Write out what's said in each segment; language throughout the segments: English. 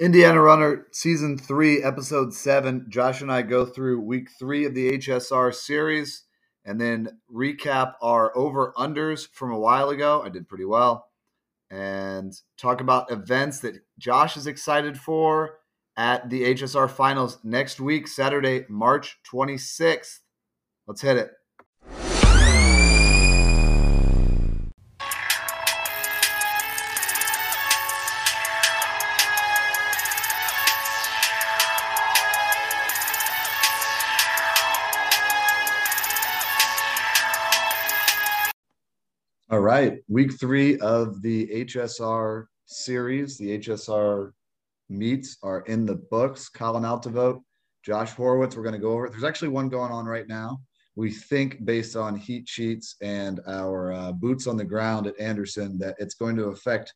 Indiana Runner Season 3, Episode 7. Josh and I go through week three of the HSR series and then recap our over unders from a while ago. I did pretty well. And talk about events that Josh is excited for at the HSR finals next week, Saturday, March 26th. Let's hit it. Right, week three of the HSR series. The HSR meets are in the books. Colin Altevogt, Josh Horowitz. We're going to go over. There's actually one going on right now. We think, based on heat sheets and our uh, boots on the ground at Anderson, that it's going to affect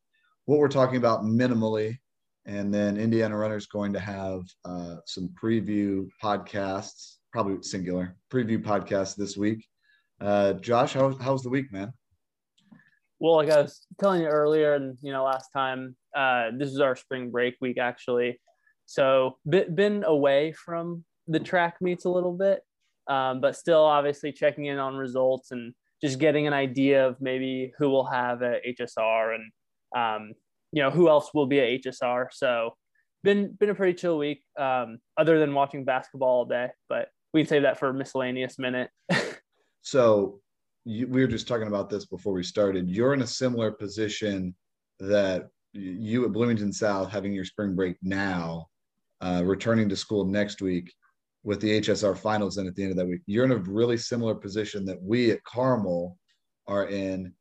what we're talking about minimally. And then Indiana Runner's going to have uh, some preview podcasts, probably singular preview podcasts this week. Uh, Josh, how, how's the week, man? Well, like I was telling you earlier, and you know, last time, uh, this is our spring break week actually. So been away from the track meets a little bit, um, but still obviously checking in on results and just getting an idea of maybe who will have at HSR and um, you know who else will be at HSR. So been been a pretty chill week, um, other than watching basketball all day. But we can save that for a miscellaneous minute. so you, we were just talking about this before we started. You're in a similar position that you at Bloomington South having your spring break now, uh, returning to school next week with the HSR finals in at the end of that week. You're in a really similar position that we at Carmel are in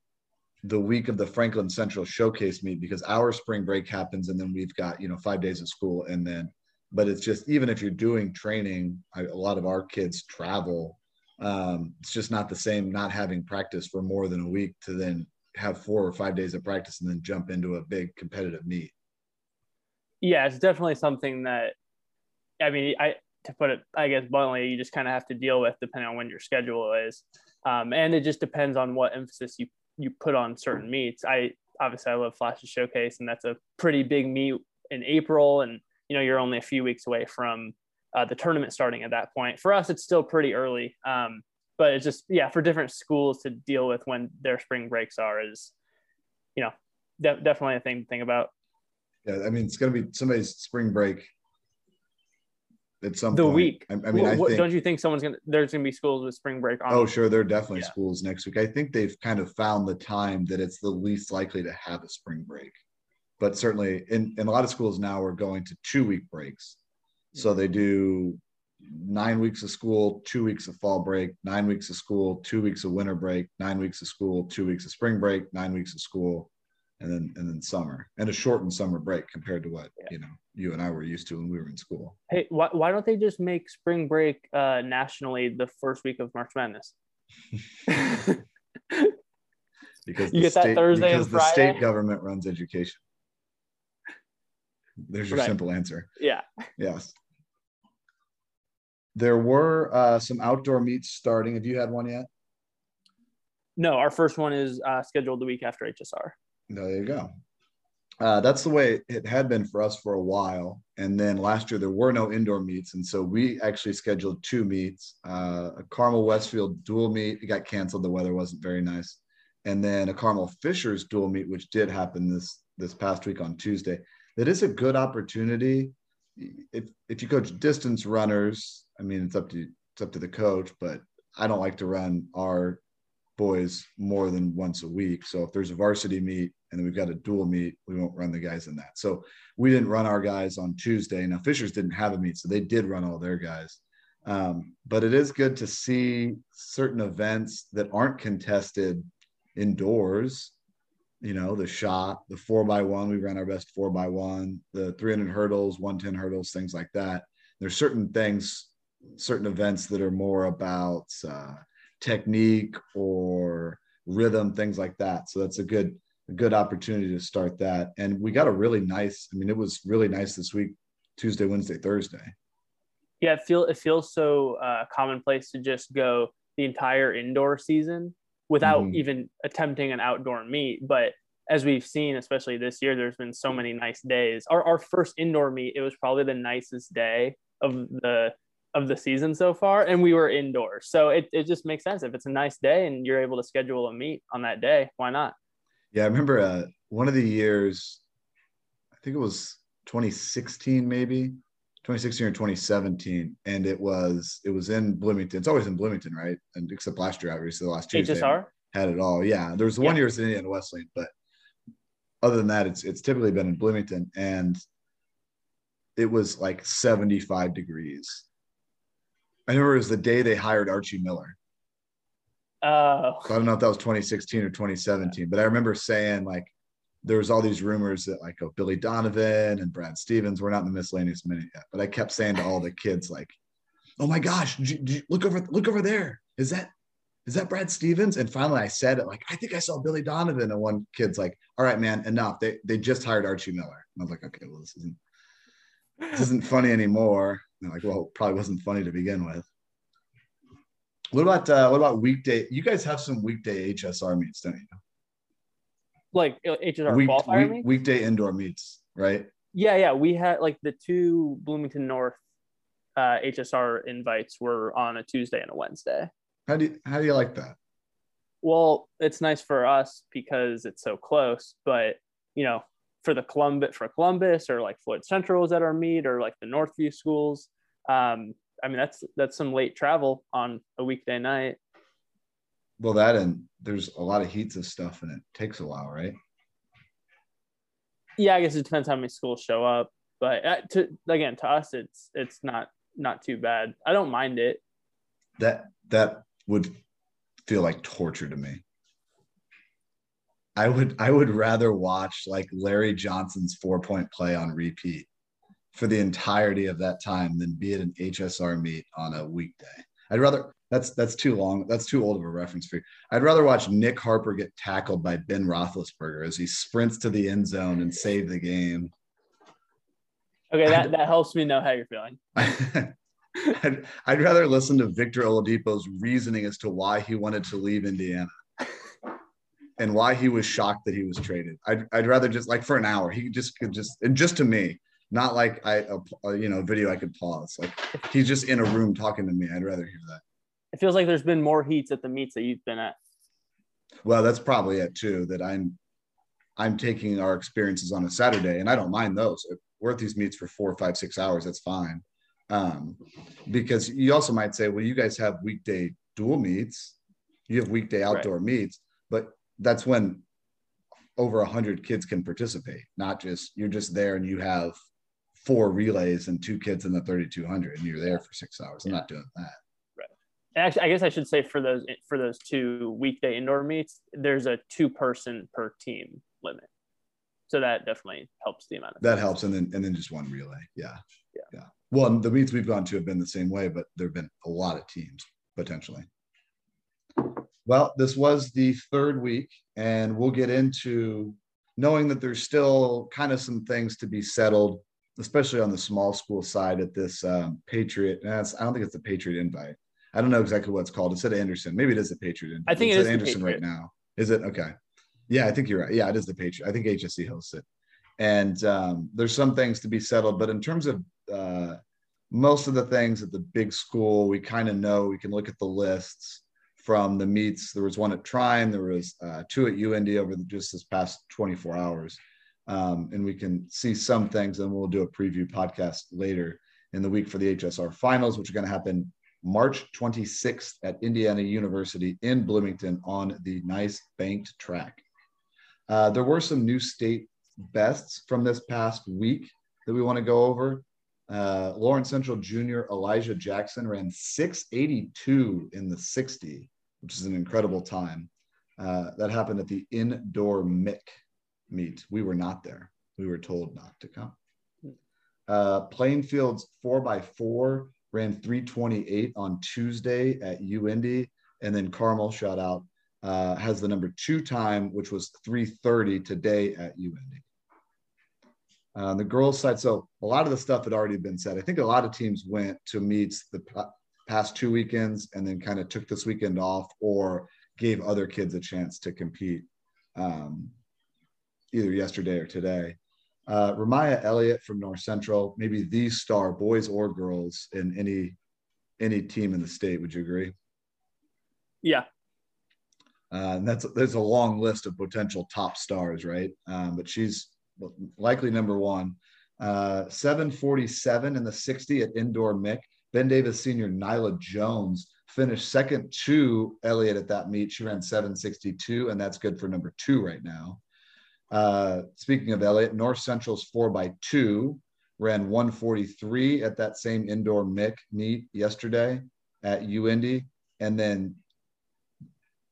the week of the Franklin Central Showcase meet because our spring break happens and then we've got you know five days of school and then but it's just even if you're doing training I, a lot of our kids travel um, it's just not the same not having practice for more than a week to then have four or five days of practice and then jump into a big competitive meet. Yeah, it's definitely something that I mean, I to put it, I guess bluntly, you just kind of have to deal with depending on when your schedule is, um, and it just depends on what emphasis you you put on certain meets. I obviously I love Flashes Showcase, and that's a pretty big meet in April, and you know you're only a few weeks away from uh, the tournament starting at that point. For us, it's still pretty early, um, but it's just yeah for different schools to deal with when their spring breaks are is, you know, de- definitely a thing to think about. Yeah, I mean it's going to be somebody's spring break at some the point. week. I, I mean, I think, don't you think someone's gonna there's gonna be schools with spring break on? Oh, sure, there are definitely Yeah. schools next week. I think they've kind of found the time that it's the least likely to have a spring break, but certainly in, in a lot of schools now we're going to two week breaks. So they do nine weeks of school, two weeks of fall break, nine weeks of school, two weeks of winter break, nine weeks of school, two weeks of spring break, nine weeks of school, and then and then summer and a shortened summer break compared to what Yeah. you know you and I were used to when we were in school. Hey, why, why don't they just make spring break uh, nationally the first week of March Madness? Because You the get that state, Thursday and because the state government runs education. There's your Right. simple answer. yeah. Yes. There were uh, some outdoor meets starting. Have you had one yet? No, our first one is uh, scheduled the week after HSR. There you go. Uh, that's the way it had been for us for a while. And then last year there were no indoor meets, and so we actually scheduled two meets: uh, a Carmel Westfield dual meet. It got canceled. The weather wasn't very nice, and then a Carmel Fishers dual meet, which did happen this this past week on Tuesday. That is a good opportunity. If if you coach distance runners, I mean it's up to it's up to the coach, but I don't like to run our boys more than once a week. So if there's a varsity meet and then we've got a dual meet, we won't run the guys in that. So we didn't run our guys on Tuesday. Now Fishers didn't have a meet, so they did run all their guys. Um, but it is good to see certain events that aren't contested indoors. You know, the shot, the four by one, we ran our best four by one, the 300 hurdles, 110 hurdles, things like that. There's certain things, certain events that are more about uh, technique or rhythm, things like that. So that's a good a good opportunity to start that. And we got a really nice. I mean, it was really nice this week, Tuesday, Wednesday, Thursday. Yeah, it feel it feels so uh, commonplace to just go the entire indoor season without Mhm. even attempting an outdoor meet. But as we've seen, especially this year, there's been so many nice days. Our, our first indoor meet, it was probably the nicest day of the of the season so far, and we were indoors. So it, it just makes sense. If it's a nice day and you're able to schedule a meet on that day, why not? Yeah, I remember uh, one of the years, I think it was 2016, maybe 2016 or 2017, and it was it was in Bloomington. It's always in Bloomington, right? And except last year, obviously, the last Tuesday HSR had it all. Yeah, there was one year it's in Indiana Wesleyan, but other than that, it's it's typically been in Bloomington, and it was like 75 degrees. I remember it was the day they hired Archie Miller. Oh. So I don't know if that was 2016 or 2017, but I remember saying like there was all these rumors that like oh Billy Donovan and Brad Stevens were not in the miscellaneous minute yet, but I kept saying to all the kids like, "Oh my gosh, did you look over look over there! Is that is that Brad Stevens?" And finally, I said it like, "I think I saw Billy Donovan." And one kid's like, "All right, man, enough. They they just hired Archie Miller." And I was like, "Okay, well this isn't this isn't funny anymore." And like, well, probably wasn't funny to begin with. What about uh, what about weekday? You guys have some weekday HSR meets, don't you? Like HSR week, qualifier week, meets? Weekday indoor meets, right? Yeah, yeah. We had like the two Bloomington North uh, HSR invites were on a Tuesday and a Wednesday. How do you, how do you like that? Well, it's nice for us because it's so close, but you know, for the Columbus for Columbus or like Floyd Central is at our meet or like the Northview schools. Um, I mean, that's that's some late travel on a weekday night. Well, that and there's a lot of heats of stuff, and it takes a while, right? Yeah, I guess it depends how many schools show up, but uh, to again, to us, it's it's not not too bad. I don't mind it. That that would feel like torture to me. I would I would rather watch like Larry Johnson's four point play on repeat for the entirety of that time than be at an HSR meet on a weekday. I'd rather that's that's too long. That's too old of a reference for you. I'd rather watch Nick Harper get tackled by Ben Roethlisberger as he sprints to the end zone and save the game. Okay, that, that helps me know how you're feeling. I'd, I'd rather listen to Victor Oladipo's reasoning as to why he wanted to leave Indiana and why he was shocked that he was traded. I'd, I'd rather just like for an hour, he just could just, and just to me, not like I, a, a, you know, video I could pause. Like he's just in a room talking to me. I'd rather hear that. It feels like there's been more heats at the meets that you've been at. Well, that's probably it too. That I'm, I'm taking our experiences on a Saturday, and I don't mind those. If we're at these meets for four, five, six hours. That's fine. Um, because you also might say, well, you guys have weekday dual meets, you have weekday outdoor right. meets, but that's when over a hundred kids can participate. Not just you're just there and you have four relays and two kids in the 3200 and you're there for six hours. I'm not doing that. Right. Actually, I guess I should say for those for those two weekday indoor meets, there's a two person per team limit. So that definitely helps the amount of that helps. And then and then just one relay. Yeah. Yeah. Yeah. Well, the meets we've gone to have been the same way, but there have been a lot of teams potentially. Well, this was the third week, and we'll get into knowing that there's still kind of some things to be settled especially on the small school side at this um, Patriot. I don't think it's the Patriot invite. I don't know exactly what it's called. It's at Anderson. Maybe it is the Patriot invite. I think it's it is Anderson right now. Is it okay? Yeah, I think you're right. Yeah, it is the Patriot. I think HSC hosts it. And um, there's some things to be settled, but in terms of uh, most of the things at the big school, we kind of know. We can look at the lists from the meets. There was one at Trine. There was uh, two at UIndy over the, just this past 24 hours um, and we can see some things. And we'll do a preview podcast later in the week for the HSR finals, which are going to happen March 26th at Indiana University in Bloomington on the nice banked track. Uh, there were some new state bests from this past week that we want to go over. Uh, Lawrence Central Junior Elijah Jackson ran 682 in the 60, which is an incredible time. Uh, that happened at the indoor MIC meet. We were not there. We were told not to come. Uh, Plainfield's four by four ran 328 on Tuesday at UIndy, and then Carmel shout out uh, has the number two time, which was 330 today at UIndy. Uh, the girls' side, so a lot of the stuff had already been said. I think a lot of teams went to meets the past two weekends and then kind of took this weekend off or gave other kids a chance to compete. Um, either yesterday or today. Uh, Ramaya Elliott from North Central, maybe the star, boys or girls, in any any team in the state. Would you agree? Yeah. Uh, and that's there's a long list of potential top stars, right? Um, but she's likely number one. Uh, 747 in the 60 at indoor Mick. Ben Davis Senior Nyla Jones finished second to Elliott at that meet. She ran 762, and that's good for number two right now. Uh, speaking of Elliott, North Central's four by two ran 143 at that same indoor Mick meet yesterday at UIndy, and then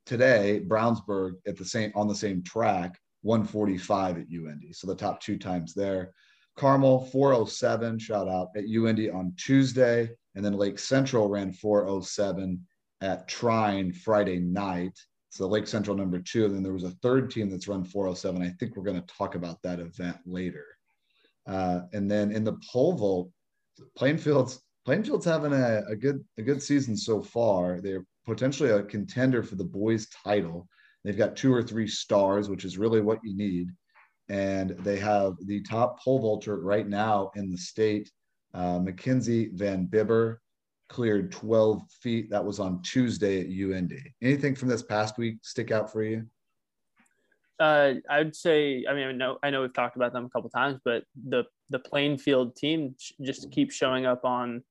today Brownsburg at the same on the same track 145 at UIndy. So the top two times there. Carmel 407 shout out at UIndy on Tuesday, and then Lake Central ran 407 at Trine Friday night. So Lake Central number two, and then there was a third team that's run 407. I think we're going to talk about that event later. Uh, and then in the pole vault, Plainfield's Plainfield's having a, a good a good season so far. They're potentially a contender for the boys' title. They've got two or three stars, which is really what you need. And they have the top pole vaulter right now in the state, uh, Mackenzie Van Bibber, cleared 12 feet. That was on Tuesday at UIndy. Anything from this past week stick out for you? Uh, I'd say, I mean, I know, I know we've talked about them a couple times, but the the Plainfield team just keeps showing up on,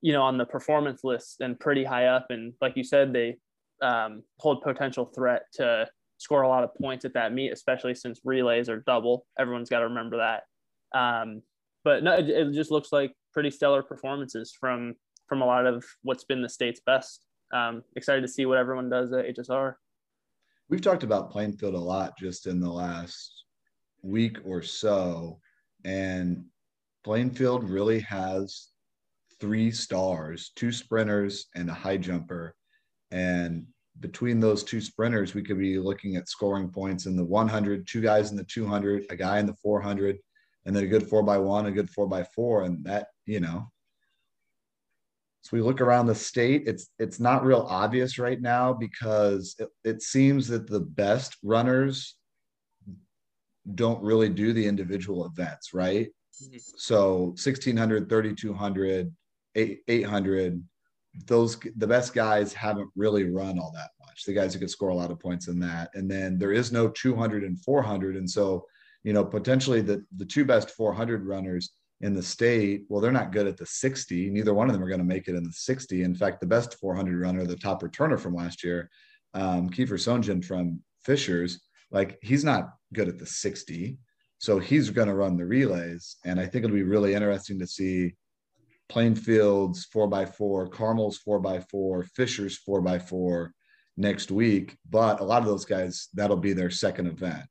you know, on the performance list and pretty high up. And like you said, they um, hold potential threat to score a lot of points at that meet, especially since relays are double. Everyone's got to remember that. Um, but no, it, it, just looks like pretty stellar performances from from a lot of what's been the state's best. Um, excited to see what everyone does at HSR. We've talked about Plainfield a lot just in the last week or so, and Plainfield really has three stars, two sprinters and a high jumper. And between those two sprinters, we could be looking at scoring points in the 100, two guys in the 200, a guy in the 400, and then a good four by one, a good four by four. And that, you know, so we look around the state it's it's not real obvious right now because it, it seems that the best runners don't really do the individual events right? Mm-hmm. so 1600 3200 800 those the best guys haven't really run all that much. The guys who could score a lot of points in that. And then there is no 200 and 400 and so you know potentially the the two best 400 runners in the state, well, they're not good at the 60. Neither one of them are going to make it in the 60. In fact, the best 400 runner, the top returner from last year, um, Kiefer Sonjan from Fishers, like he's not good at the 60. So he's going to run the relays. And I think it'll be really interesting to see Plainfield's four by four, Carmel's four by four, Fisher's four by four next week. But a lot of those guys, that'll be their second event.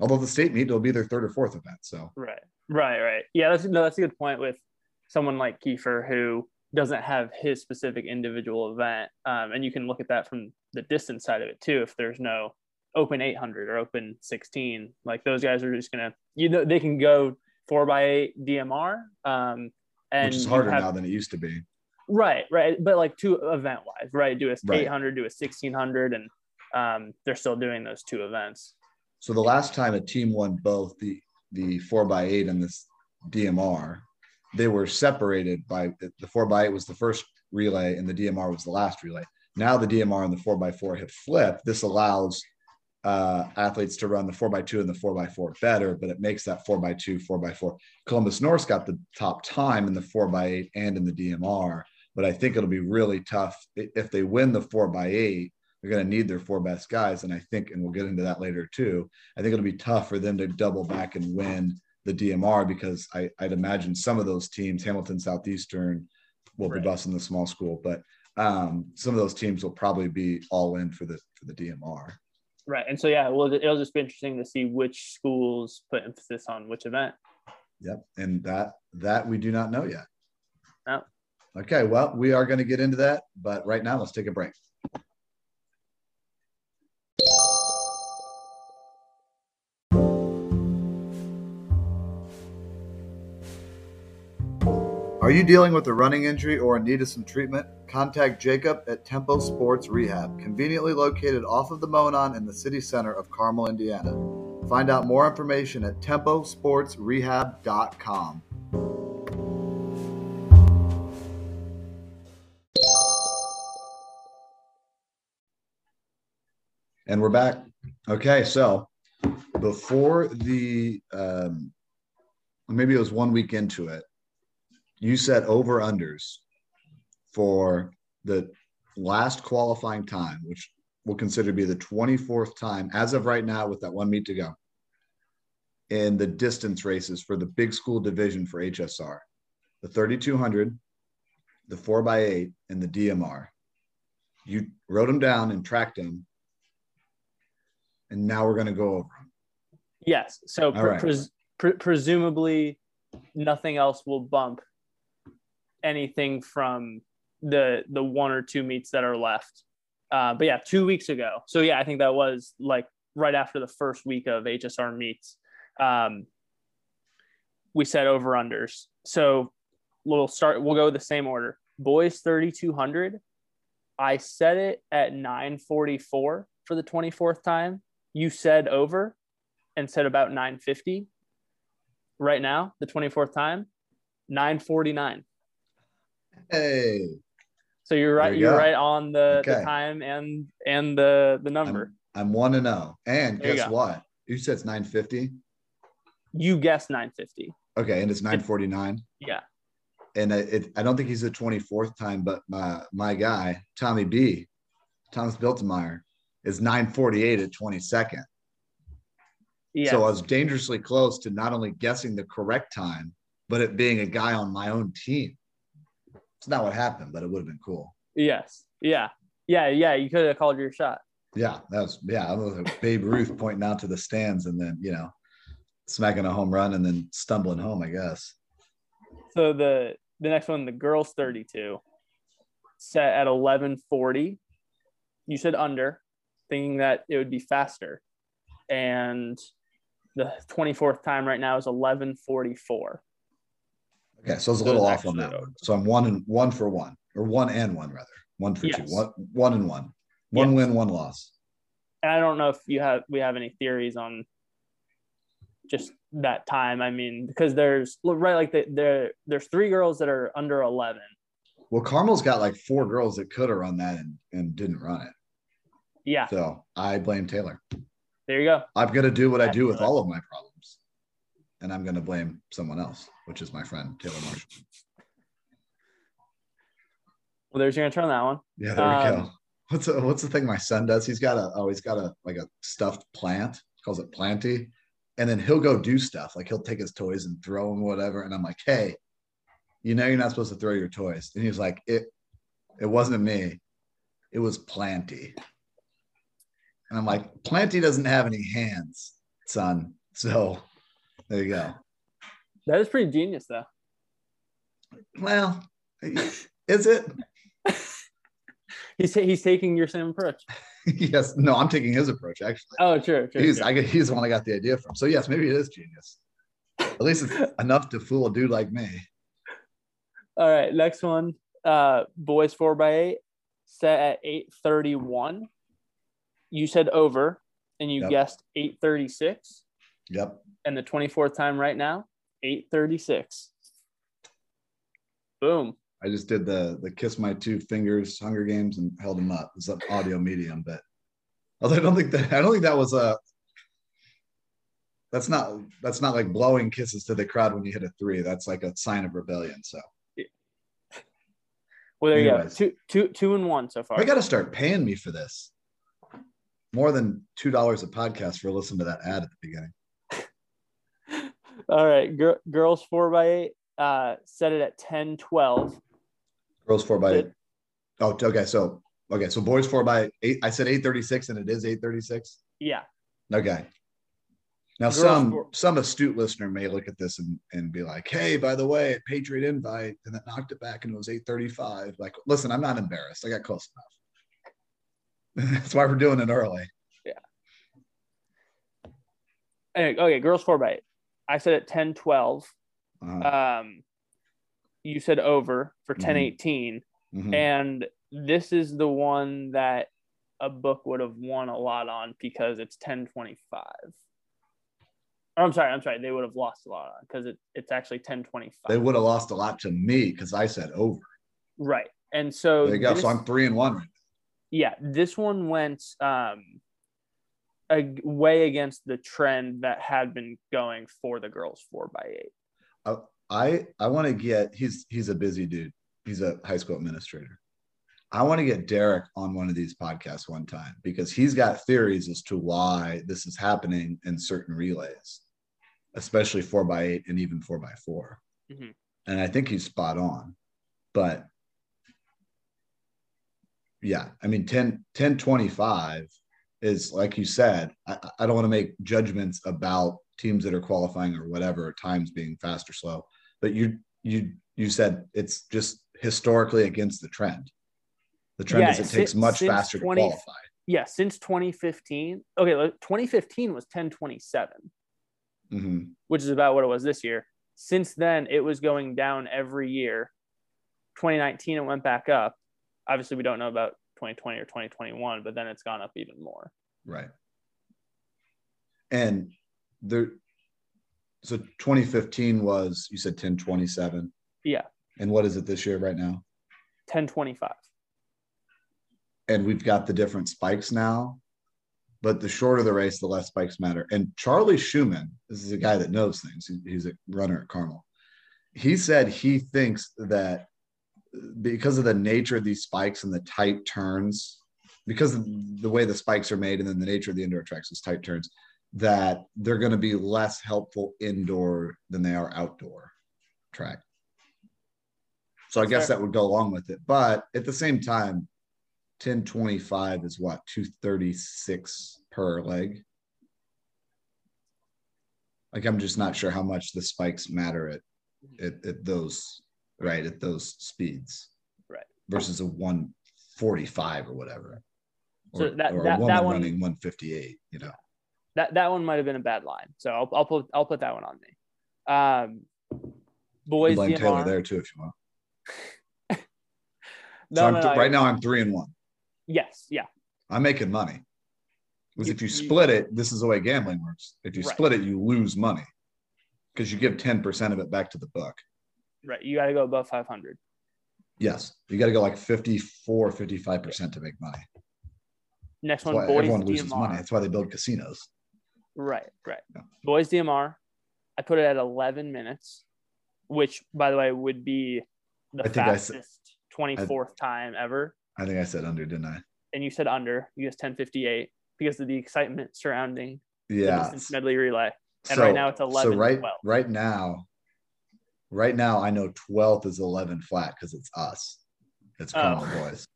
Although the state meet will be their third or fourth event. So right. Right, right. Yeah, that's no, that's a good point with someone like Kiefer who doesn't have his specific individual event, um, and you can look at that from the distance side of it too. If there's no open 800 or open 16, like those guys are just gonna, you know, they can go four by eight DMR, um, and which is harder have, now than it used to be. Right, right, but like two event wise, right? Do a right. 800, do a 1600, and um, they're still doing those two events. So the last time a team won both, the the four by eight and this DMR, they were separated by the four by eight was the first relay and the DMR was the last relay. Now the DMR and the four by four have flipped. This allows uh, athletes to run the four by two and the four by four better, but it makes that four by two, four by four. Columbus North got the top time in the four by eight and in the DMR, but I think it'll be really tough if they win the four by eight they're going to need their four best guys. And I think, and we'll get into that later too, I think it'll be tough for them to double back and win the DMR because I, I'd imagine some of those teams, Hamilton Southeastern, will right. be busting the small school, but um, some of those teams will probably be all in for the for the DMR. Right, and so yeah, well, it'll just be interesting to see which schools put emphasis on which event. Yep, and that that we do not know yet. No. Okay, well, we are going to get into that, but right now, let's take a break. Are you dealing with a running injury or in need of some treatment? Contact Jacob at Tempo Sports Rehab, conveniently located off of the Monon in the city center of Carmel, Indiana. Find out more information at temposportsrehab.com. And we're back. Okay, so before the um, maybe it was one week into it, you set over unders for the last qualifying time, which we'll consider to be the 24th time as of right now with that one meet to go in the distance races for the big school division for HSR, the 3200, the 4x8, and the DMR. You wrote them down and tracked them and now we're going to go over them. Yes. So pre- right. pres- pre- presumably, nothing else will bump anything from the the one or two meets that are left. Uh, but yeah, two weeks ago. So yeah, I think that was like right after the first week of HSR meets. Um, we set over unders. So we'll start. We'll go the same order. Boys thirty two hundred. I set it at nine forty four for the twenty fourth time you said over and said about 950 right now the 24th time 949 hey. So you're right you are right on the, okay. the time and and the the number. I'm, I'm one to oh. know and there guess you what? You said it's 950 you guessed 950 okay and it's 949 yeah. And it, it, i don't think he's the 24th time but my my guy tommy b thomas biltemeyer is 948 at 22nd. Yeah. So I was dangerously close to not only guessing the correct time, but it being a guy on my own team. It's not what happened, but it would have been cool. Yes. Yeah. Yeah. Yeah. You could have called your shot. Yeah. That was, yeah. I was Babe Ruth pointing out to the stands and then, you know, smacking a home run and then stumbling home, I guess. So the, the next one, the girls 32 set at 1140. You said under thinking that it would be faster. And the 24th time right now is 1144. Okay, so I it's a little off on that one. So I'm one and one for one, or one and one rather, one for yes. two, one one and one, one yes. win, one loss. And I don't know if you have we have any theories on just that time. I mean, because there's right like the, there there's three girls that are under 11. Well, Carmel's got like four girls that could have run that and, and didn't run it. Yeah. So I blame Taylor. There you go. I'm to do what I do with all of my problems. And I'm going to blame someone else, which is my friend, Taylor Marshall. Well, there's your answer on that one. Yeah, there um, we go. Um, what's a, what's the thing my son does? He's got a oh, he's got a like a stuffed plant. He calls it planty, and then he'll go do stuff like he'll take his toys and throw them, whatever. And I'm like, hey, you know, you're not supposed to throw your toys. And he's like, it, it wasn't me, it was planty. And I'm like, Planty doesn't have any hands, son. So there you go. That is pretty genius, though. Well, is it? he's he's taking your same approach. yes. No, I'm taking his approach actually. Oh, true. true he's true. I, he's the one I got the idea from. So yes, maybe it is genius. At least it's enough to fool a dude like me. All right, next one. Uh, boys four by eight set at eight thirty one you said over and you yep. guessed 836. Yep. And the 24th time right now, 836. Boom. I just did the the kiss my two fingers Hunger Games and held them up. It's an audio medium, but although I don't think that I don't think that was a that's not that's not like blowing kisses to the crowd when you hit a three. That's like a sign of rebellion. So well, there Anyways. you go. Two, two, two and one so far. I got to start paying me for this more than two dollars a podcast for listening to that ad at the beginning. All right, Gir- girls four by eight. Uh, set it at 10, 12. Girls four by eight. Oh, okay. So okay, so boys four by eight. I said eight thirty six, and it is eight thirty six. Yeah. Okay. Now, Girls some four. some astute listener may look at this and, and be like, "Hey, by the way, Patriot invite," and then knocked it back and it was eight thirty five. Like, listen, I'm not embarrassed. I got close enough. That's why we're doing it early. Yeah. Anyway, okay, girls four by eight. I said at 10 12. Uh-huh. Um, you said over for 10 mm-hmm. 18. Mm-hmm. And this is the one that a book would have won a lot on because it's 10 25. Or I'm sorry, I'm sorry. They would have lost a lot because it, it's actually 1025. They would have lost a lot to me because I said over. Right. And so There you go. this- So I'm three and one yeah, this one went um a, way against the trend that had been going for the girls four by eight. now. I I want to get he's he's a busy dude. He's a high school administrator. I want to get Derek on one of these podcasts one time because he's got theories as to why this is happening in certain relays, especially four by eight and even four by 4 Mhm. And I think he's spot on. But yeah, I mean 10 1025 is like you said, I, I don't want to make judgments about teams that are qualifying or whatever, times being fast or slow, but you you you said it's just historically against the trend. The trend Yeah, is it si- takes much faster 20 to qualify. Yeah, since 2015. Okay, look, 2015 was 1027, hmm which is about what it was this year. Since then, it was going down every year. 2019, it went back up. Obviously, we don't know about 2020 or 2021, but then it's gone up even more. Right. And there, so 2015 was you said 1027, Yeah, and what is it this year right now? 1025. and we've got the different spikes now. But the shorter the race, the less spikes matter. And Charlie Schumann, this is a guy that knows things. He's a runner at Carmel. He said he thinks that because of the nature of these spikes and the tight turns, because of the way the spikes are made and then the nature of the indoor tracks is tight turns, that they're going to be less helpful indoor than they are outdoor track. So I guess that would go along with it. But at the same time, 1025 is what 236 per leg. Like I'm just not sure how much the spikes matter at at, at those right at those speeds. Right. Versus a 145 or whatever. So Or, that- or that- a woman that one- running 158, you know. That that one might have been a bad line. So I'll I'll put I'll put that one on me. Um, boys blame DMR. Taylor there too if you want. No, so no, no, right now I'm three and one. Yes, yeah, I'm making money. Because if you you- split it, this is the way gambling works. If you Right. split it, you lose money because you give 10% of it back to the book. Right. You got to go above 500. Yes. You got to go like 54, 55% to make money. Next That's one, boys everyone loses DMR. money. That's why they build casinos. Right, right. Yeah. Boys DMR. I put it at 11 minutes, which, by the way, would be the I I said- fastest 24th time ever. I think I said under, didn't I? And you said under. You guessed 1058 because of the excitement surrounding the Yeah. distance medley relay. And So- right now it's 11 So right, 12. right now, right now, I know 12th is 11 flat because it's us. It's Oh. Carmel boys.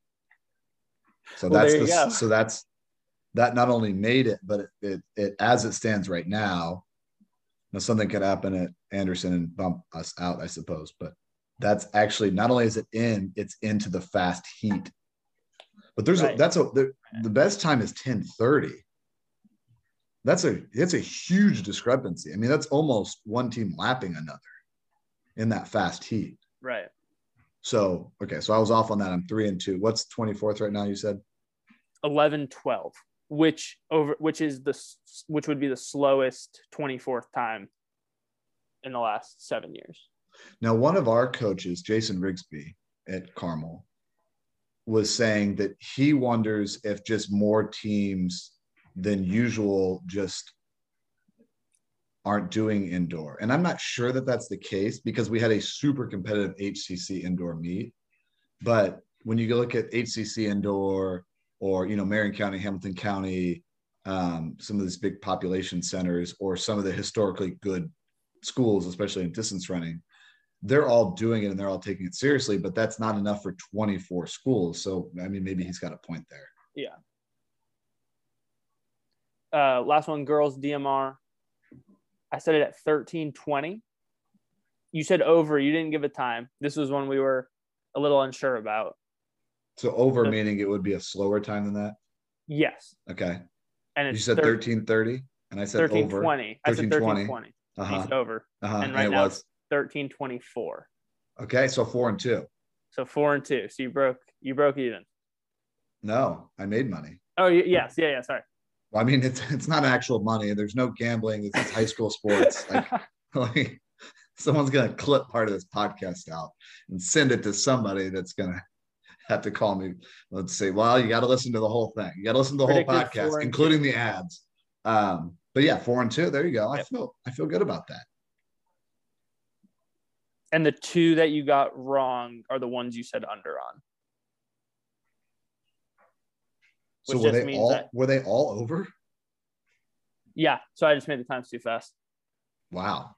So Well, that's the, so that's that not only made it, but it, it, it as it stands right now. Now something could happen at Anderson and bump us out, I suppose. But that's actually not only is it in, it's into the fast heat. But there's Right. a that's a the, the best time is 1030. That's a it's a huge discrepancy. I mean, that's almost one team lapping another in that fast heat. Right. So okay, so I was off on that. I'm three and two. What's 24th right now? You said 11 12 which over which is the which would be the slowest 24th time in the last seven years now one of our coaches, Jason Rigsby at Carmel, was saying that he wonders if just more teams than usual just aren't doing indoor. And I'm not sure that that's the case because we had a super competitive HCC indoor meet. But when you look at HCC indoor or, you know, Marion County, Hamilton County, um, some of these big population centers or some of the historically good schools, especially in distance running, they're all doing it and they're all taking it seriously, but that's not enough for 24 schools. So, I mean, maybe he's got a point there. Yeah. Uh last one girls dmr i said it at 1320 you said over you didn't give a time this was one we were a little unsure about So, over The- meaning it would be a slower time than that. yes Okay. and You said thir- 1330 and I said over. 1320 i said 1320. 1320 Uh-huh. said over Uh-huh. and And, right it now was. it's 1324 Okay. So, four and two. so four and two so you broke you broke even No, I made money. oh yes yeah yeah sorry I mean, it's it's not actual money. There's no gambling. It's high school sports. Like, like someone's gonna clip part of this podcast out and send it to somebody that's gonna have to call me. Let's say, well, you got to listen to the whole thing. You got to listen to the whole podcast, including two. the ads. Um, but yeah, four and two. There you go. Yep. I feel I feel good about that. And the two that you got wrong are the ones you said under on. So were they all that, were they all over? Yeah. So I just made the times too fast. Wow.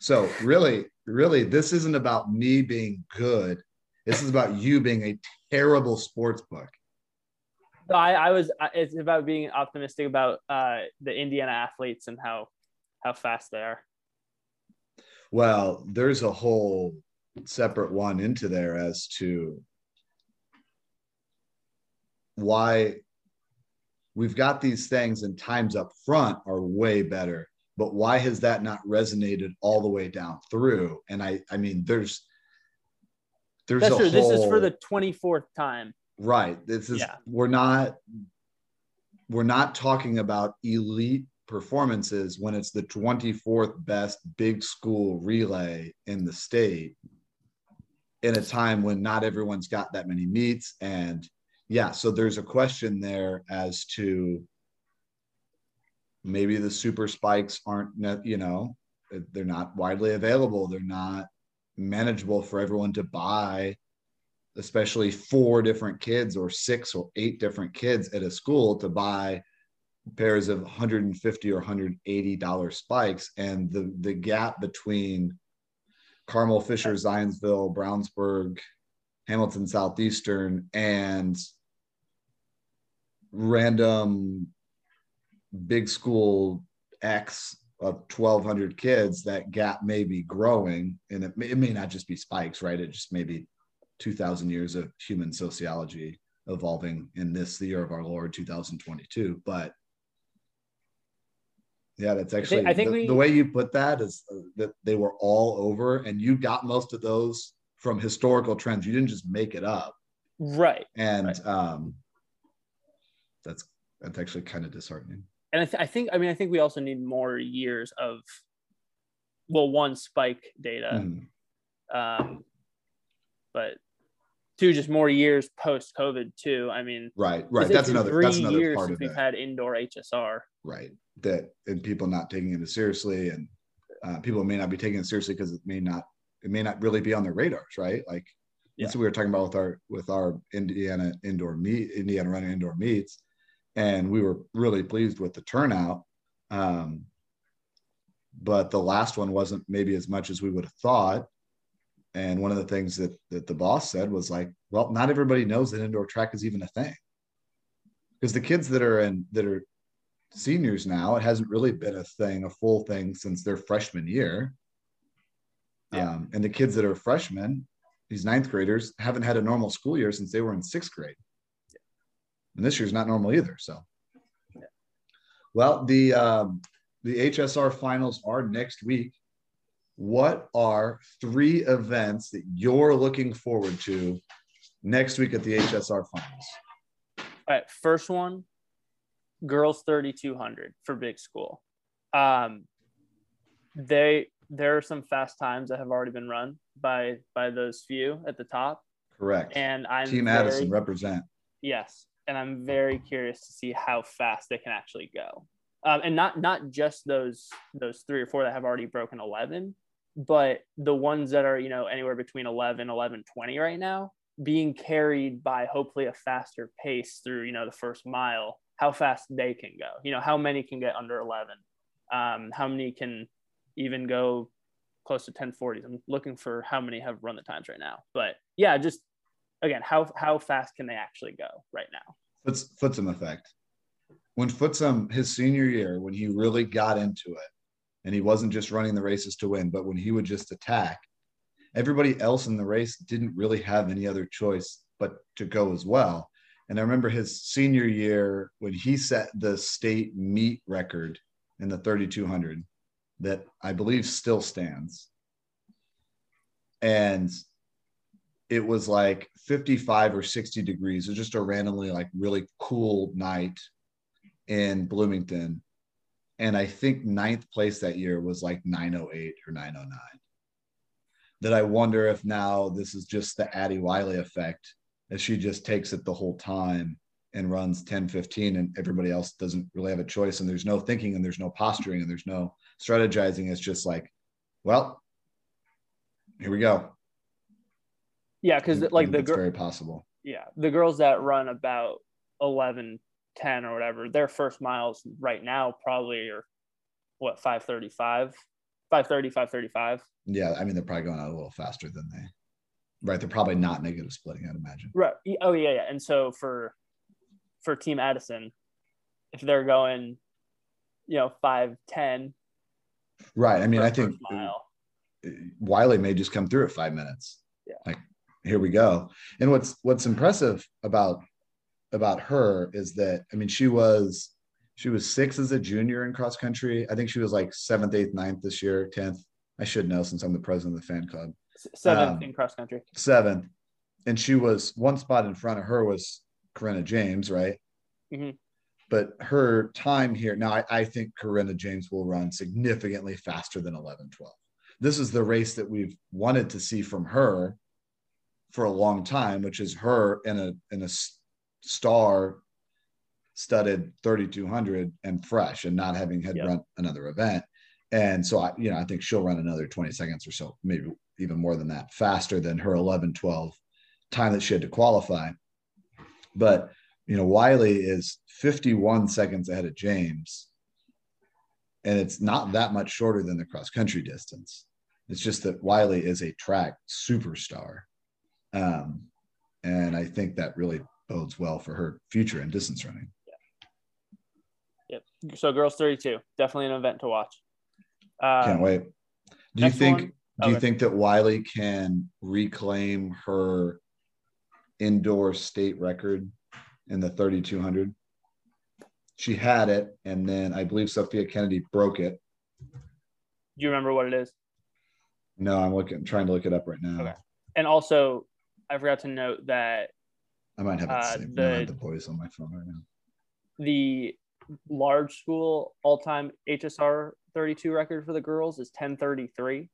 So really, really, this isn't about me being good. This is about you being a terrible sports book. I, I was. It's about being optimistic about uh, the Indiana athletes and how how fast they are. Well, there's a whole separate one into there as to why we've got these things and times up front are way better but why has that not resonated all the way down through and i i mean there's there's That's true. Whole, this is for the 24th time right this is yeah. we're not we're not talking about elite performances when it's the 24th best big school relay in the state in a time when not everyone's got that many meets and yeah so there's a question there as to maybe the super spikes aren't you know they're not widely available. They're not manageable for everyone to buy especially four different kids or six or eight different kids at a school to buy pairs of 150 or 180 dollar spikes. And the the gap between carmel fisher zionsville brownsburg hamilton southeastern and random big school x of 1200 kids that gap may be growing and it may, it may not just be spikes right it just may be 2000 years of human sociology evolving in this the year of our lord 2022 but yeah, that's actually I think, I think the, we, the, way you put that is uh, that they were all over, and you got most of those from historical trends. You didn't just make it up, right? And right. um, that's that's actually kind of disheartening. And I, th- I think I mean I think we also need more years of well, one spike data, mm. um, but two just more years post COVID too. I mean, right, right. That's another three that's another years part of we've it. had indoor HSR. Right. That and people not taking it seriously, and uh, people may not be taking it seriously because it may not it may not really be on their radars. Right. Like yeah. that's what we were talking about with our with our Indiana indoor meet Indiana running indoor meets, and we were really pleased with the turnout. Um, but the last one wasn't maybe as much as we would have thought and one of the things that, that the boss said was like, well, not everybody knows that indoor track is even a thing. Because the kids that are in that are seniors now, it hasn't really been a thing, a full thing since their freshman year. Yeah. Um, and the kids that are freshmen, these ninth graders, haven't had a normal school year since they were in sixth grade. And this year's not normal either. So, well, the um, the HSR finals are next week what are three events that you're looking forward to next week at the HSR finals? All right, first one, girls 3200 for big school. Um, they there are some fast times that have already been run by by those few at the top. Correct. And I'm Team very, Addison represent. Yes, and I'm very curious to see how fast they can actually go. Um, and not not just those those three or four that have already broken 11 but the ones that are you know anywhere between 11 11 20 right now being carried by hopefully a faster pace through you know the first mile how fast they can go. You know how many can get under 11 um, how many can even go close to 1040s i'm looking for how many have run the times right now. But yeah just again how how fast can they actually go right now Foots, Futsum effect when Futsum his senior year when he really got into it and he wasn't just running the races to win, but when he would just attack, everybody else in the race didn't really have any other choice but to go as well. And I remember his senior year when he set the state meet record in the 3200 that I believe still stands. And it was like 55 or 60 degrees. It was just a randomly like really cool night. in Bloomington. And I think ninth place that year was like 908 or 909. That I wonder if now this is just the Addie Wiley effect, as she just takes it the whole time and runs 10 15 and everybody else doesn't really have a choice and there's no thinking and there's no posturing and there's no strategizing it's just like well here we go yeah because like the gr- very possible yeah the girls that run about 11 10 or whatever their first miles right now probably are what 535 530 535 yeah i mean they're probably going out a little faster than they right they're probably not negative splitting i'd imagine right oh yeah yeah and so for for Team Addison if they're going, you know, five ten. Right. I mean, I think. Wiley may just come through at five minutes. Yeah. Like, here we go. And what's what's impressive about about her is that I mean, she was she was six as a junior in cross country. I think she was like seventh, eighth, ninth this year, tenth. I should know since I'm the president of the fan club. Seventh um, in cross country. Seventh, and she was one spot in front of her was Corinna James, right? Mm-hmm. But her time here now, I, I think Corinna James will run significantly faster than 11 12. This is the race that we've wanted to see from her for a long time, which is her in a in a star studded 3200 and fresh and not having had yep. run another event. And so I, you know, I think she'll run another 20 seconds or so, maybe even more than that, faster than her 11 12 time that she had to qualify. But you know, Wiley is 51 seconds ahead of James. And it's not that much shorter than the cross country distance. It's just that Wiley is a track superstar. Um, and I think that really bodes well for her future in distance running. Yeah. Yep. So girls 32, definitely an event to watch. Um, Can't wait. Do you think one? do you think that Wiley can reclaim her indoor state record in the 3200. She had it, and then I believe Sophia Kennedy broke it. Do you remember what it is? No, I'm looking, trying to look it up right now. Okay. And also, I forgot to note that I might have it uh, saved. The, the boys on my phone right now. The large school all-time HSR 32 record for the girls is 1033,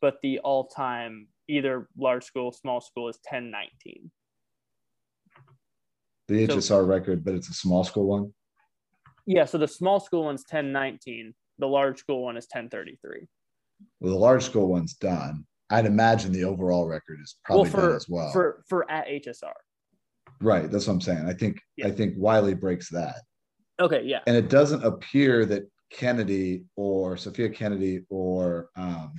but the all-time either large school, small school is 1019 the HSR so, record, but it's a small school one. Yeah, so the small school one's 1019. The large school one is 1033. Well, the large school one's done. I'd imagine the overall record is probably well, for, as well. For for at HSR. Right. That's what I'm saying. I think yeah. I think Wiley breaks that. Okay, yeah. And it doesn't appear that Kennedy or Sophia Kennedy or um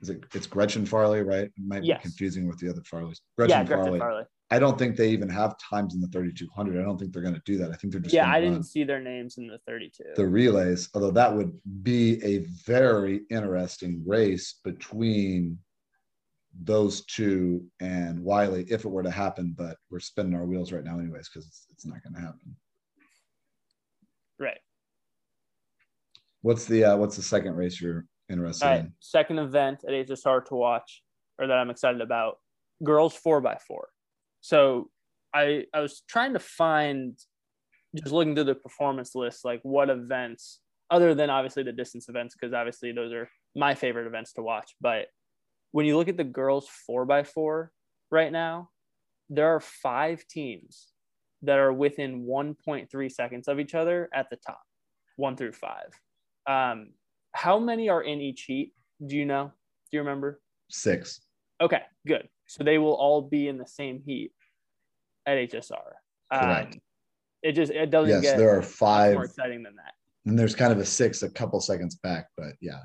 is it it's Gretchen Farley, right? It might yes. be confusing with the other Farleys. Gretchen, yeah, Gretchen Farley. Farley. I don't think they even have times in the 3200. I don't think they're going to do that. I think they're just yeah. I didn't see their names in the 32. The relays, although that would be a very interesting race between those two and Wiley if it were to happen. But we're spinning our wheels right now, anyways, because it's, it's not going to happen. Right. What's the uh, what's the second race you're interested right. in? Second event at HSR to watch, or that I'm excited about. Girls four by four. So I I was trying to find just looking through the performance list, like what events other than obviously the distance events, because obviously those are my favorite events to watch. But when you look at the girls four by four right now, there are five teams that are within 1.3 seconds of each other at the top, one through five. Um, how many are in each heat? Do you know? Do you remember? Six. Okay, good. So they will all be in the same heat at HSR. Correct. Um, it just it doesn't yes, get there are five more exciting than that. And there's kind of a six a couple seconds back, but yeah.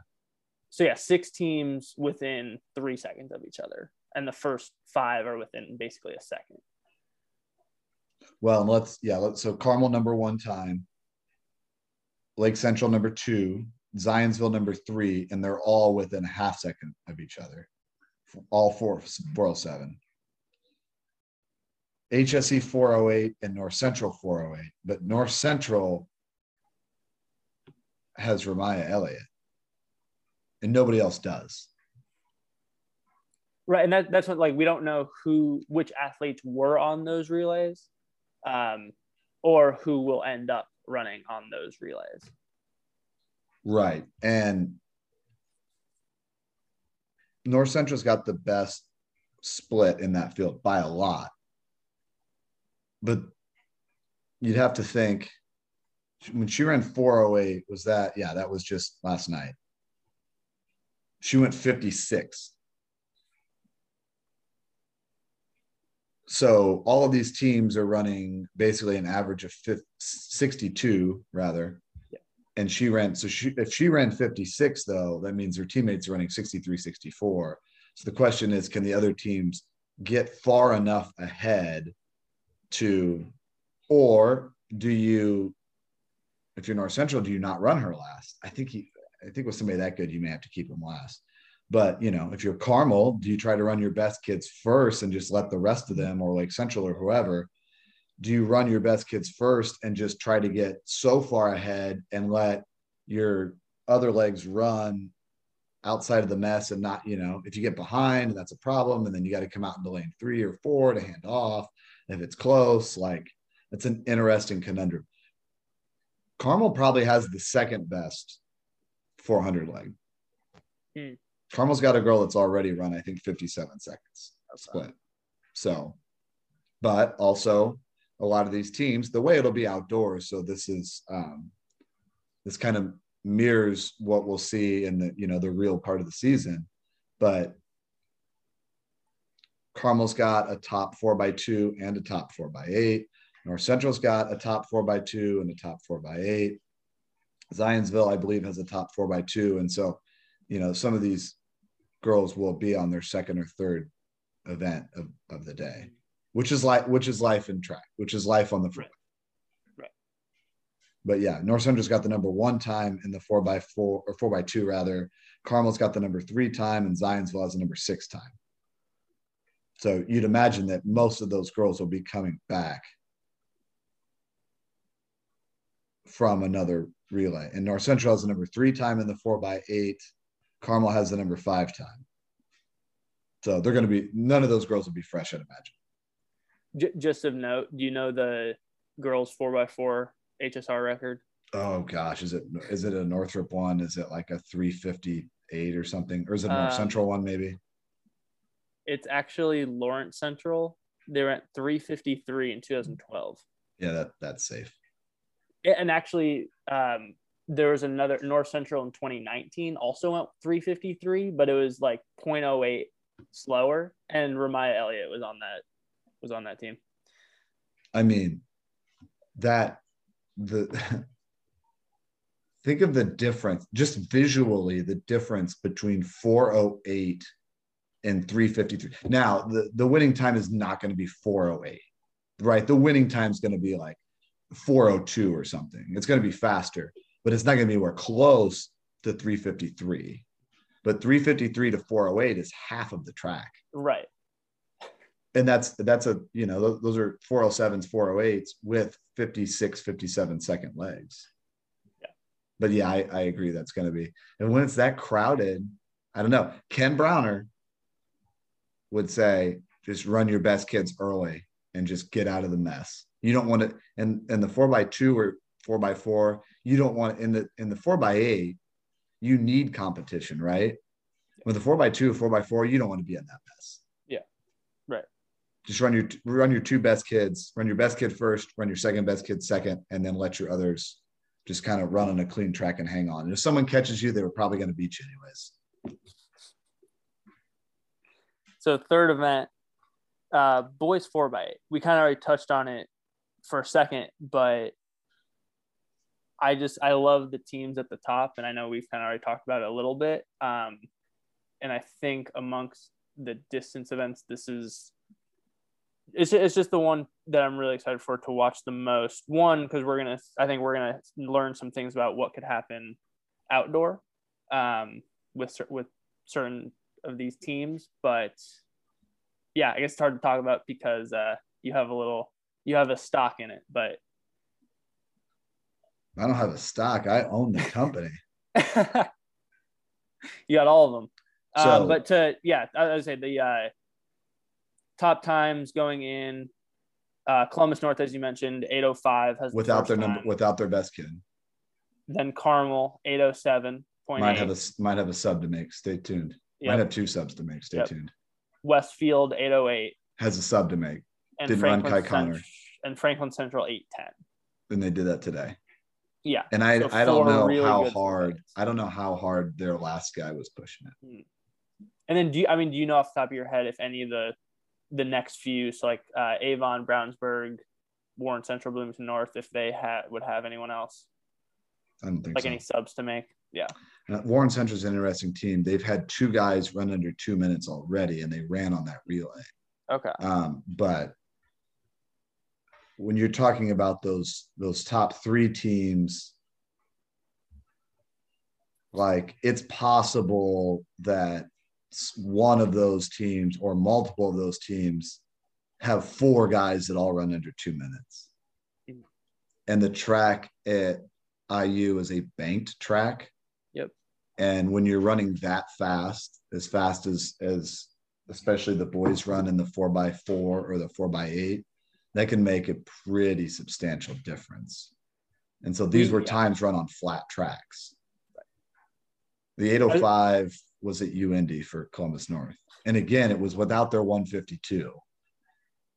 So yeah, six teams within three seconds of each other, and the first five are within basically a second. Well, let's yeah, let's so Carmel number one time, Lake Central number two, Zionsville number three, and they're all within a half second of each other all four 407. HSE 408 and North Central 408, but North Central has Ramaya Elliott, and nobody else does. Right, and that, that's what like we don't know who which athletes were on those relays, um, or who will end up running on those relays. Right. And North Central's got the best split in that field by a lot. But you'd have to think when she ran 408, was that, yeah, that was just last night. She went 56. So all of these teams are running basically an average of 50, 62 rather. And she ran, so she, if she ran 56 though, that means her teammates are running 63, 64. So the question is, can the other teams get far enough ahead to, or do you, if you're North Central, do you not run her last? I think he, I think with somebody that good, you may have to keep him last. But you know, if you're Carmel, do you try to run your best kids first and just let the rest of them, or like Central or whoever, do you run your best kids first and just try to get so far ahead and let your other legs run outside of the mess and not, you know, if you get behind, that's a problem. And then you got to come out into lane three or four to hand off. If it's close, like it's an interesting conundrum. Carmel probably has the second best 400 leg. Hmm. Carmel's got a girl that's already run, I think, 57 seconds split. So, but also a lot of these teams, the way it'll be outdoors. So this is um, this kind of mirrors what we'll see in the you know the real part of the season. But Carmel's got a top four by two and a top four by eight. North Central's got a top four by two and a top four by eight. Zionsville, I believe, has a top four by two. And so, you know, some of these girls will be on their second or third event of, of the day, which is like which is life in track, which is life on the front. Right. But yeah, North Central's got the number one time in the four by four or four by two rather. Carmel's got the number three time, and Zionsville has the number six time. So you'd imagine that most of those girls will be coming back from another relay. And North Central has the number three time in the four by eight. Carmel has the number five time. So they're going to be none of those girls will be fresh, I'd imagine. Just of note, do you know the girls four by four HSR record? Oh gosh, is it is it a Northrop one? Is it like a 358 or something? Or is it a North um, Central one maybe? It's actually Lawrence Central. They're at 353 in 2012. Yeah, that that's safe. And actually, um, there was another North Central in 2019 also went 353, but it was like 0.08 slower, and Ramaya Elliott was on that was on that team. I mean, that the think of the difference just visually the difference between 408 and 353 now the, the winning time is not going to be 408 right the winning time is going to be like 402 or something it's going to be faster but it's not going to be anywhere close to 353. But 353 to 408 is half of the track. Right. And that's that's a you know those are 407s 408s with 56 57 second legs. Yeah. But yeah, I, I agree that's going to be. And when it's that crowded, I don't know. Ken Browner would say just run your best kids early and just get out of the mess. You don't want to and and the 4 by 2 or 4 by 4 you don't want in the in the four by eight, you need competition, right? With a four by two, four by four, you don't want to be in that mess. Just run your run your two best kids, run your best kid first, run your second best kid second, and then let your others just kind of run on a clean track and hang on. And if someone catches you, they were probably going to beat you anyways. So third event, uh, boys four by eight. We kind of already touched on it for a second, but I just I love the teams at the top, and I know we've kind of already talked about it a little bit. Um, and I think amongst the distance events, this is it's it's just the one that I'm really excited for to watch the most. One because we're gonna I think we're gonna learn some things about what could happen outdoor um, with with certain of these teams, but yeah, I guess it's hard to talk about because uh, you have a little you have a stock in it, but I don't have a stock. I own the company. you got all of them. Um, so, um, but to yeah, I would say the uh, top times going in. Uh, Columbus North, as you mentioned, 805 has without first their number, time. without their best kid. Then Carmel, 807.8. Might have a might have a sub to make. Stay tuned. Might have two subs to make. Stay Yep. tuned. Westfield, 808. Has a sub to make. And Didn't run Franklin Kai Connor. And Franklin Central, 810. And they did that today. Yeah. And I So I don't know really how hard subs. I don't know how hard their last guy was pushing it. And then do you, I mean, do you know off the top of your head if any of the the next few, so like uh, Avon, Brownsburg, Warren Central, Bloomington North, if they had would have anyone else I don't think like so. any subs to make? Yeah. Uh, Warren Central's an interesting team. They've had two guys run under two minutes already, and they ran on that relay. Okay. Um, but when you're talking about those those top three teams, like it's possible that one of those teams or multiple of those teams have four guys that all run under two minutes. Mhm. And the track at IU is a banked track. Yep. And when you're running that fast, as fast as as especially the boys run in the four by four or the four by eight, that can make a pretty substantial difference. And so these were Yeah. times run on flat tracks. The 805 was at UIndy for Columbus North. And again, it was without their 152.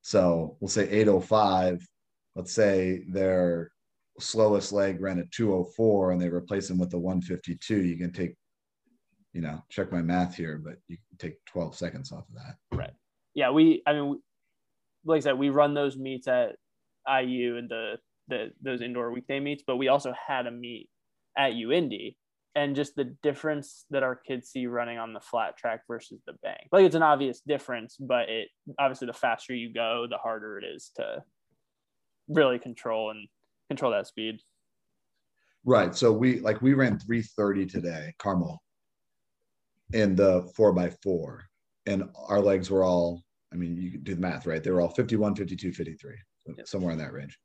So we'll say 805. Let's say their slowest leg ran at 204 and they replace them with the 152. You can take, you know, check my math here, but you can take 12 seconds off of that. Right. Yeah, we. I mean, like I said, we run those meets at IU and the the those indoor weekday meets, but we also had a meet at UIndy, and just the difference that our kids see running on the flat track versus the bank. Like it's an obvious difference, but it obviously the faster you go, the harder it is to really control and control that speed. Right. So we like we ran 330 today, Carmel, in the four by four. And our legs were all, I mean, you can do the math, right? They were all 51, 52, 53, Yep. somewhere in that range.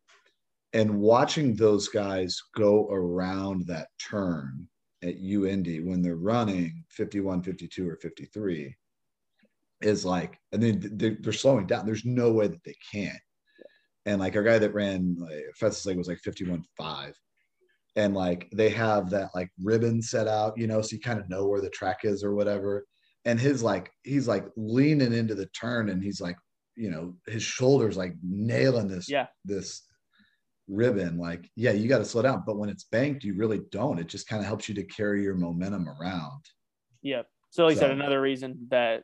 And watching those guys go around that turn at UIndy when they're running 51, 52, or 53 is like, and then they're, they're slowing down. There's no way that they can't. And like our guy that ran like, fastest leg was like 51, 5 and like they have that like ribbon set out, you know, so you kind of know where the track is or whatever. And his like he's like leaning into the turn and he's like, you know, his shoulders like nailing this Yeah. this ribbon. Like, yeah, you got to slow down. But when it's banked, you really don't. It just kind of helps you to carry your momentum around. Yep. So like I said, another reason that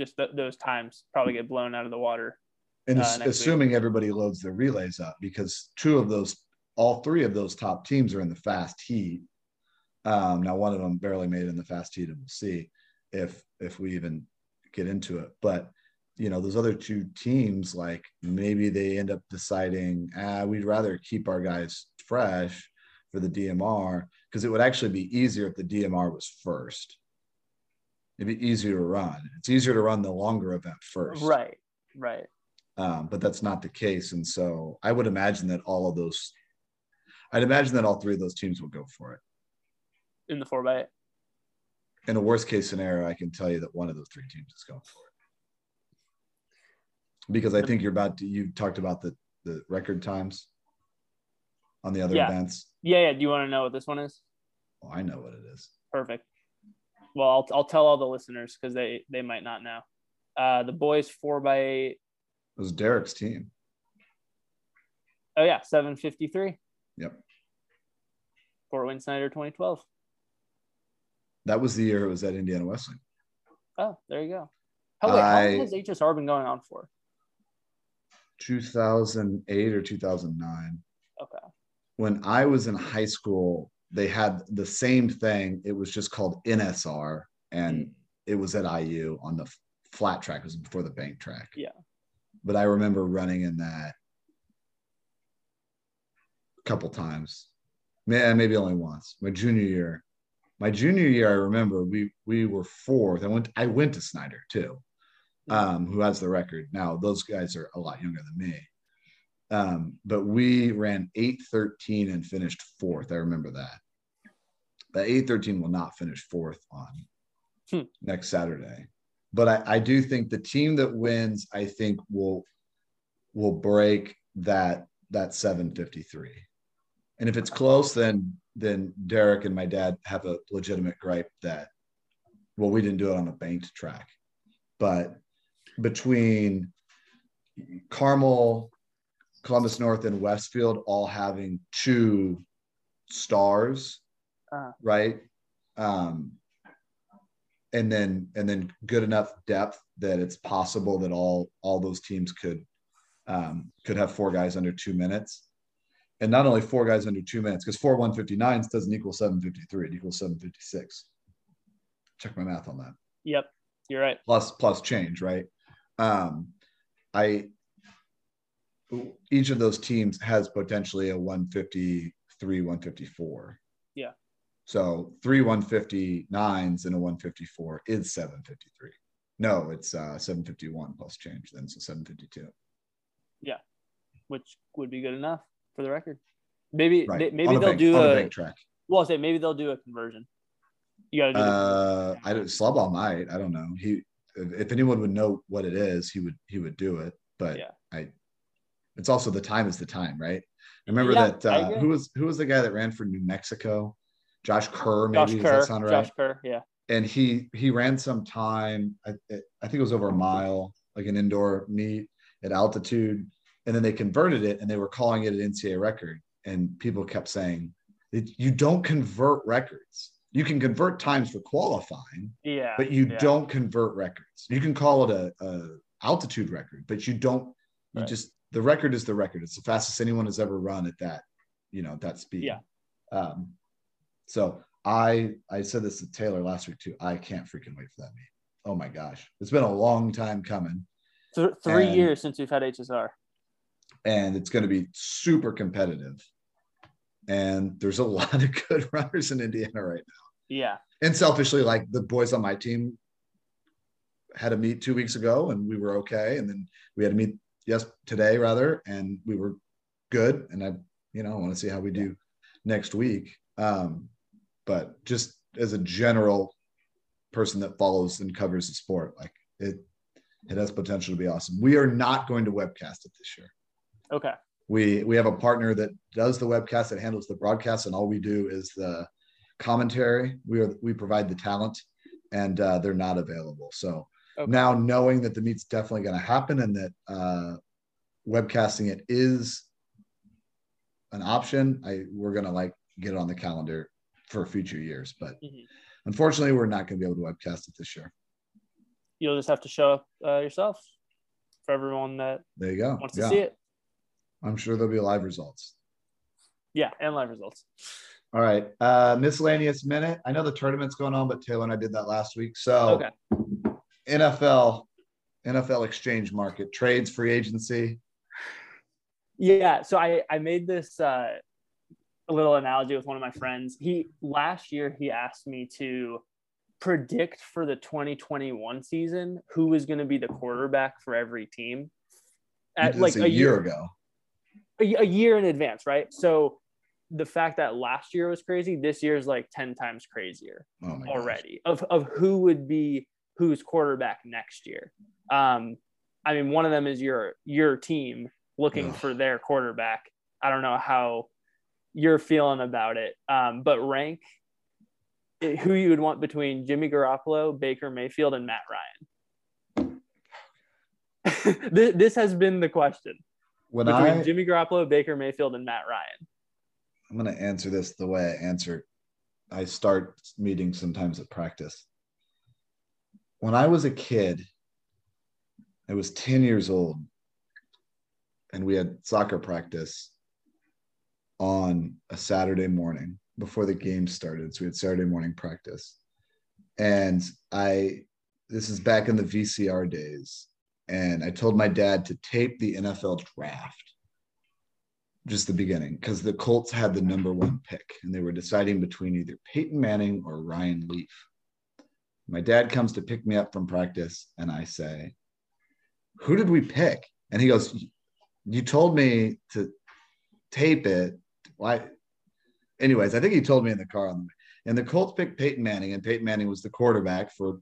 just th- those times probably get blown out of the water. And Uh, ass- next week. assuming everybody loads their relays up because two of those, all three of those top teams are in the fast heat. Um, now one of them barely made it in the fast heat, and we'll see if if we even get into it. But you know, those other two teams, like maybe they end up deciding, ah, we'd rather keep our guys fresh for the DMR because it would actually be easier if the DMR was first. It'd be easier to run. It's easier to run the longer event first Right. Right. um, but that's not the case. And so I would imagine that all of those, I'd imagine that all three of those teams will go for it. In the four by eight. In a worst case scenario, I can tell you that one of those three teams is going for it. Because I think you're about to, you talked about the, the record times on the other Yeah. events. Yeah. Yeah. Do you want to know what this one is? Oh, I know what it is. Perfect. Well, I'll, I'll tell all the listeners because they they might not know. Uh, the boys four by eight. It was Derek's team. Oh yeah, seven fifty three. Yep. Fort Wayne Snyder, twenty twelve. That was the year it was at Indiana Wesleyan. Oh, there you go. How, wait, how long has HSR been going on for? 2008 or 2009. Okay. when I was in high school, they had the same thing. It was just called NSR, and mm. it was at IU on the flat track. It was before the bank track. Yeah. But I remember running in that a couple times, May- maybe only once. My junior year, my junior year, I remember we we were fourth. I went I went to Snyder too, um, who has the record. Now those guys are a lot younger than me. Um, but we ran 813 and finished fourth. I remember that. That 813 will not finish fourth on Hmm. next Saturday. But I, I do think the team that wins, I think will will break that that 753. And if it's close, then then Derek and my dad have a legitimate gripe that well, we didn't do it on a banked track. But between Carmel, Columbus North, and Westfield all having two stars, uh, right? Um, and then and then good enough depth that it's possible that all all those teams could um, could have four guys under two minutes, and not only four guys under two minutes because four 159s doesn't equal 753; it equals 756. Check my math on that. Yep, you're right. Plus plus change, right? Um, I each of those teams has potentially a 153, 154. Yeah. So three 159s and a 154 is 753. No, it's uh, 751 plus change then, so 752. Yeah, which would be good enough for the record. Maybe right. they, maybe they'll bank, do a, a track. Well, I'll say maybe they'll do a conversion. You gotta do. Uh, I don't. Sluball might. I don't know. He, if anyone would know what it is, he would. He would do it. But yeah. I. It's also the time is the time, right? I remember yeah, that. Uh, who was who was the guy that ran for New Mexico? Josh Kerr, maybe. Josh Kerr, Does that sound right? Josh Kerr, yeah. And he he ran some time. I, I think it was over a mile, like an indoor meet at altitude, and then they converted it, and they were calling it an NCAA record, and people kept saying, "You don't convert records." You can convert times for qualifying, yeah, but you yeah. don't convert records. You can call it a, a altitude record, but you don't. You right. just the record is the record. It's the fastest anyone has ever run at that, you know, that speed. Yeah. Um, so I I said this to Taylor last week too. I can't freaking wait for that meet. Oh my gosh, it's been a long time coming. Th- three and, years since we've had HSR, and it's going to be super competitive. And there's a lot of good runners in Indiana right now. Yeah. And selfishly, like the boys on my team had a meet two weeks ago and we were okay. And then we had a meet yes today rather, and we were good. And I, you know, I want to see how we do next week. Um, but just as a general person that follows and covers the sport, like it it has potential to be awesome. We are not going to webcast it this year. Okay. We we have a partner that does the webcast that handles the broadcast, and all we do is the commentary. We are we provide the talent, and uh, they're not available. So okay. now knowing that the meet's definitely going to happen and that uh, webcasting it is an option, I we're going to like get it on the calendar for future years. But mm-hmm. unfortunately, we're not going to be able to webcast it this year. You'll just have to show up uh, yourself for everyone that there you go wants to yeah. see it. I'm sure there'll be live results. Yeah, and live results. All right. Uh, miscellaneous minute. I know the tournament's going on, but Taylor and I did that last week. So okay. NFL, NFL exchange market, trades, free agency. Yeah. So I, I made this uh, a little analogy with one of my friends. He last year he asked me to predict for the 2021 season who was going to be the quarterback for every team. At like a, a year, year ago. A, a year in advance, right? So the fact that last year was crazy, this year is like 10 times crazier oh already of, of who would be who's quarterback next year. Um, I mean, one of them is your your team looking Ugh. for their quarterback. I don't know how you're feeling about it, um, but rank who you would want between Jimmy Garoppolo, Baker Mayfield, and Matt Ryan. this, this has been the question. When between I, Jimmy Garoppolo, Baker Mayfield, and Matt Ryan. I'm going to answer this the way I answer. I start meetings sometimes at practice. When I was a kid, I was 10 years old, and we had soccer practice on a Saturday morning before the game started. So we had Saturday morning practice. And I, this is back in the VCR days. And I told my dad to tape the NFL draft just the beginning because the Colts had the number one pick and they were deciding between either Peyton Manning or Ryan Leaf. My dad comes to pick me up from practice and I say, Who did we pick? And he goes, You told me to tape it. Why? Anyways, I think he told me in the car on the. And the Colts picked Peyton Manning, and Peyton Manning was the quarterback for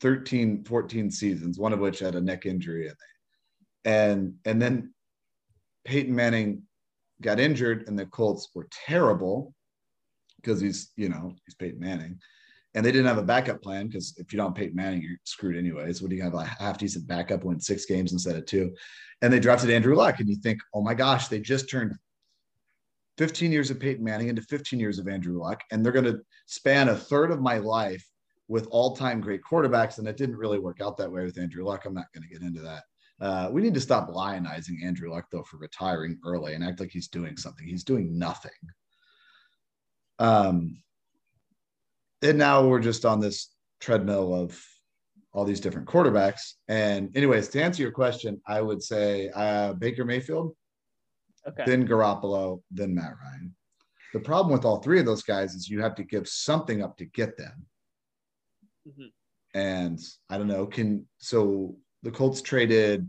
13, 14 seasons, one of which had a neck injury. And and then Peyton Manning got injured, and the Colts were terrible because he's you know he's Peyton Manning, and they didn't have a backup plan because if you don't Peyton Manning, you're screwed anyways. What do you have a half decent backup win six games instead of two? And they drafted Andrew Luck, and you think, oh my gosh, they just turned 15 years of Peyton Manning into 15 years of Andrew Luck, and they're going to span a third of my life with all-time great quarterbacks. And it didn't really work out that way with Andrew Luck. I'm not going to get into that. Uh, we need to stop lionizing Andrew Luck though for retiring early and act like he's doing something. He's doing nothing. Um, and now we're just on this treadmill of all these different quarterbacks. And anyways, to answer your question, I would say uh, Baker Mayfield, okay. then Garoppolo, then Matt Ryan. The problem with all three of those guys is you have to give something up to get them. Mm-hmm. And I don't know, can so the Colts traded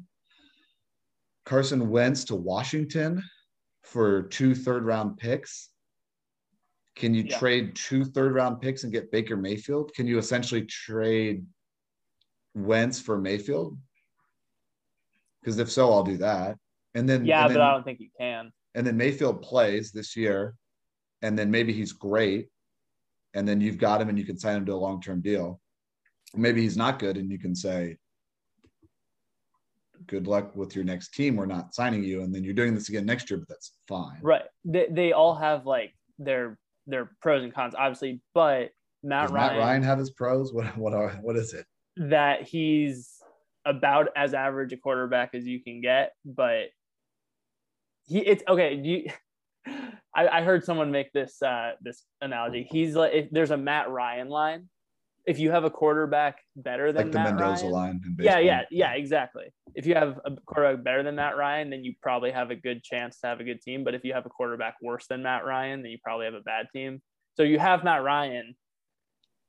Carson Wentz to Washington for two third round picks. Can you yeah. trade two third round picks and get Baker Mayfield? Can you essentially trade Wentz for Mayfield? Because if so, I'll do that. And then yeah, and then, but I don't think you can. And then Mayfield plays this year, and then maybe he's great, and then you've got him and you can sign him to a long term deal. Maybe he's not good, and you can say, "Good luck with your next team. We're not signing you," and then you're doing this again next year, but that's fine. Right. They they all have like their their pros and cons, obviously, but Matt Does Ryan. Matt Ryan have his pros? What what are what is it? That he's about as average a quarterback as you can get, but he it's okay. You, I, I heard someone make this uh, this analogy. He's like if there's a Matt Ryan line. If you have a quarterback better than like the Matt Mendoza Ryan, line, yeah, yeah, yeah, exactly. If you have a quarterback better than Matt Ryan, then you probably have a good chance to have a good team. But if you have a quarterback worse than Matt Ryan, then you probably have a bad team. So you have Matt Ryan,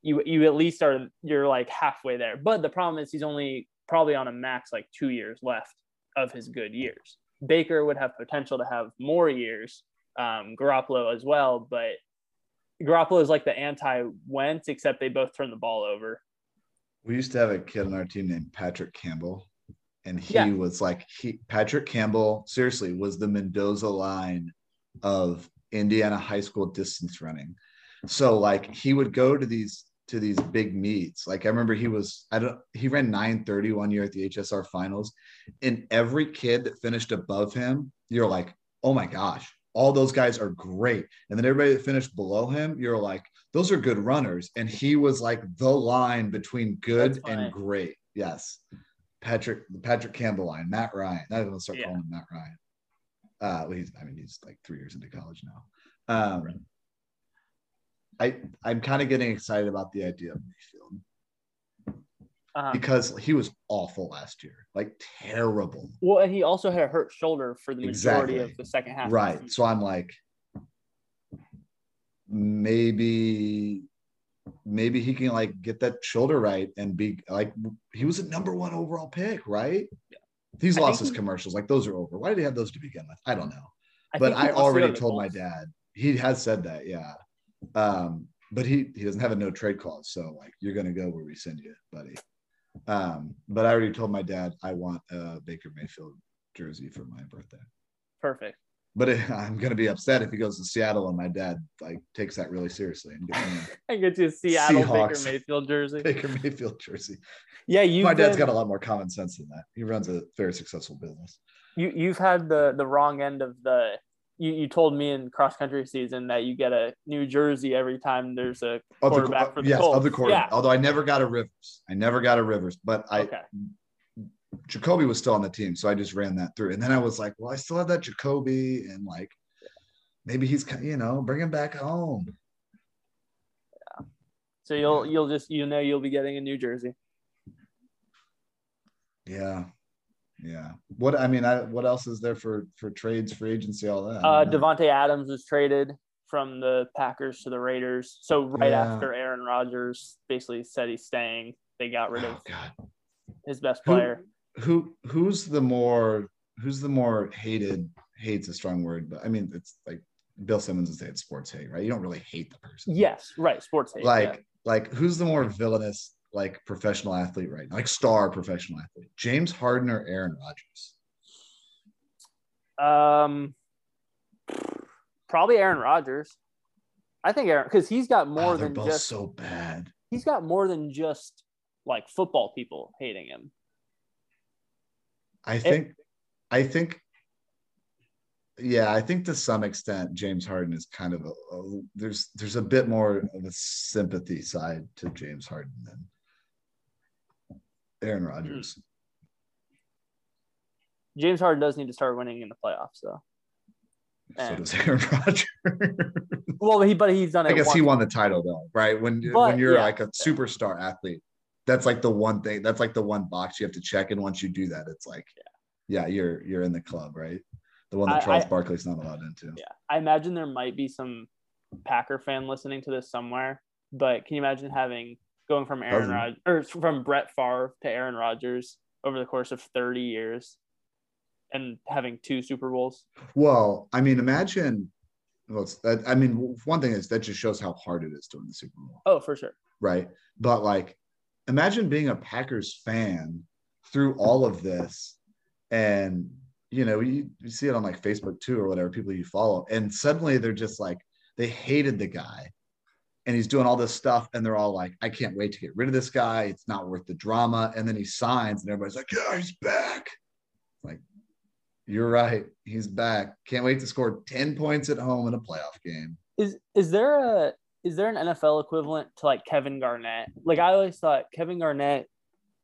you you at least are you're like halfway there. But the problem is he's only probably on a max like two years left of his good years. Baker would have potential to have more years, um, Garoppolo as well, but Garoppolo is like the anti Wentz, except they both turn the ball over. We used to have a kid on our team named Patrick Campbell, and he yeah. was like he Patrick Campbell seriously was the Mendoza line of Indiana high school distance running. So like he would go to these to these big meets. Like I remember he was I don't he ran 930 one year at the HSR finals. And every kid that finished above him, you're like, oh my gosh, all those guys are great. And then everybody that finished below him, you're like, those are good runners. And he was like the line between good and great. Yes. Patrick, the Patrick Campbell line, Matt Ryan. I'm gonna start yeah. calling him Matt Ryan. Uh, well, he's I mean, he's like three years into college now. Um, I I'm kind of getting excited about the idea of Mayfield uh-huh. because he was awful last year, like terrible. Well, and he also had a hurt shoulder for the majority exactly. of the second half. Right. So I'm like, maybe maybe he can like get that shoulder right and be like he was a number one overall pick, right? Yeah. He's lost his he, commercials. Like those are over. Why did he have those to begin with? I don't know. I but I already told my dad. He has said that, yeah. Um, but he he doesn't have a no trade clause, so like you're gonna go where we send you, buddy. Um, but I already told my dad I want a Baker Mayfield jersey for my birthday. Perfect. But it, I'm gonna be upset if he goes to Seattle and my dad like takes that really seriously and gets I get you a Seattle Seahawks, Baker Mayfield jersey. Baker Mayfield jersey. Yeah, you. My dad's been, got a lot more common sense than that. He runs a very successful business. You you've had the the wrong end of the you, you told me in cross country season that you get a New Jersey every time there's a quarterback the, for the yes, Colts. of the quarterback. Uh, yeah. Although I never got a Rivers, I never got a Rivers, but I. Okay. Jacoby was still on the team, so I just ran that through, and then I was like, "Well, I still have that Jacoby, and like, maybe he's you know bring him back home." Yeah. So you'll you'll just you know you'll be getting a New Jersey. Yeah, yeah. What I mean, I what else is there for for trades, free agency, all that? Uh, Davante Adams was traded from the Packers to the Raiders. So right yeah. after Aaron Rodgers basically said he's staying, they got rid of oh, his best player. Who, who who's the more who's the more hated? Hate's a strong word, but I mean it's like Bill Simmons would say it's sports hate, right? You don't really hate the person. Yes, right. Sports hate. Like yeah. like who's the more villainous like professional athlete right now, like star professional athlete, James Harden or Aaron Rodgers? Um, probably Aaron Rodgers. I think Aaron because he's got more Oh, than both just so bad. he's got more than just like football people hating him. I think, I think, yeah, I think to some extent James Harden is kind of a, a there's there's a bit more of a sympathy side to James Harden than Aaron hmm. Rodgers. James Harden does need to start winning in the playoffs though. So does Aaron Rodgers. Well, he but he's done it. I guess he won the title though, right? When But, when you're yeah. like a superstar athlete, that's like the one thing. That's like the one box you have to check, and once you do that, it's like, yeah, you're you're in the club, right? The one that I- Charles I- Barkley's not allowed into. Yeah, I imagine there might be some Packer fan listening to this somewhere. But can you imagine having going from Aaron Rodgers or from Brett Favre to Aaron Rodgers over the course of thirty years, and having two Super Bowls? Well, I mean, imagine. Well, that, I mean, one thing is that just shows how hard it is to win the Super Bowl, Oh, for sure. right? But like, imagine being a Packers fan through all of this, and you know, you, you see it on like Facebook too, or whatever people you follow, and suddenly they're just like they hated the guy, and he's doing all this stuff, and they're all like, "I can't wait to get rid of this guy. It's not worth the drama." And then he signs, and everybody's like, "Yeah, he's back." Like, you're right, he's back. Can't wait to score ten points at home in a playoff game. Is is there a is there an NFL equivalent to like Kevin Garnett? Like I always thought Kevin Garnett,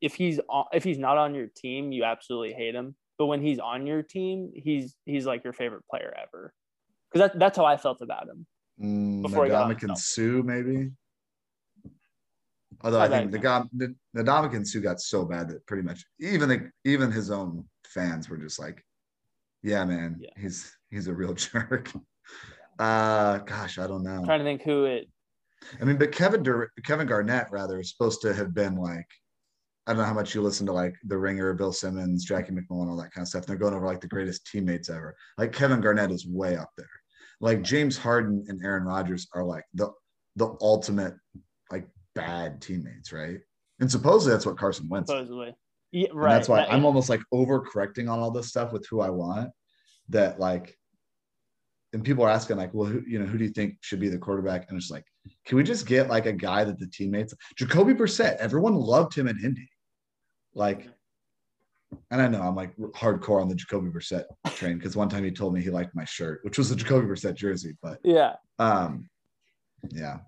if he's on, if he's not on your team, you absolutely hate him. But when he's on your team, he's he's like your favorite player ever. Because that, that's how I felt about him. Mm, Before he got on Ndamukong himself. Suh, maybe. Although I I think the like guy, the Ndamukong Suh got so bad that pretty much even the, even his own fans were just like, "Yeah, man, Yeah. he's he's a real jerk." Uh, gosh, I don't know. I'm trying to think who it. I mean, but Kevin Dur- Kevin Garnett rather is supposed to have been like, I don't know how much you listen to like The Ringer, Bill Simmons, Jackie MacMullan, all that kind of stuff. They're going over like the greatest teammates ever. Like Kevin Garnett is way up there. Like James Harden and Aaron Rodgers are like the the ultimate like bad teammates, right? And supposedly that's what Carson Wentz. Supposedly, yeah, And right. that's why That- I'm almost like overcorrecting on all this stuff with who I want. That like, and people are asking like, well, who you know, who do you think should be the quarterback? And it's like, can we just get like a guy that the teammates, Jacoby Brissett, everyone loved him in Indy, like. And I know I'm like hardcore on the Jacoby Brissett train because one time he told me he liked my shirt, which was a Jacoby Brissett jersey. But yeah, um, yeah,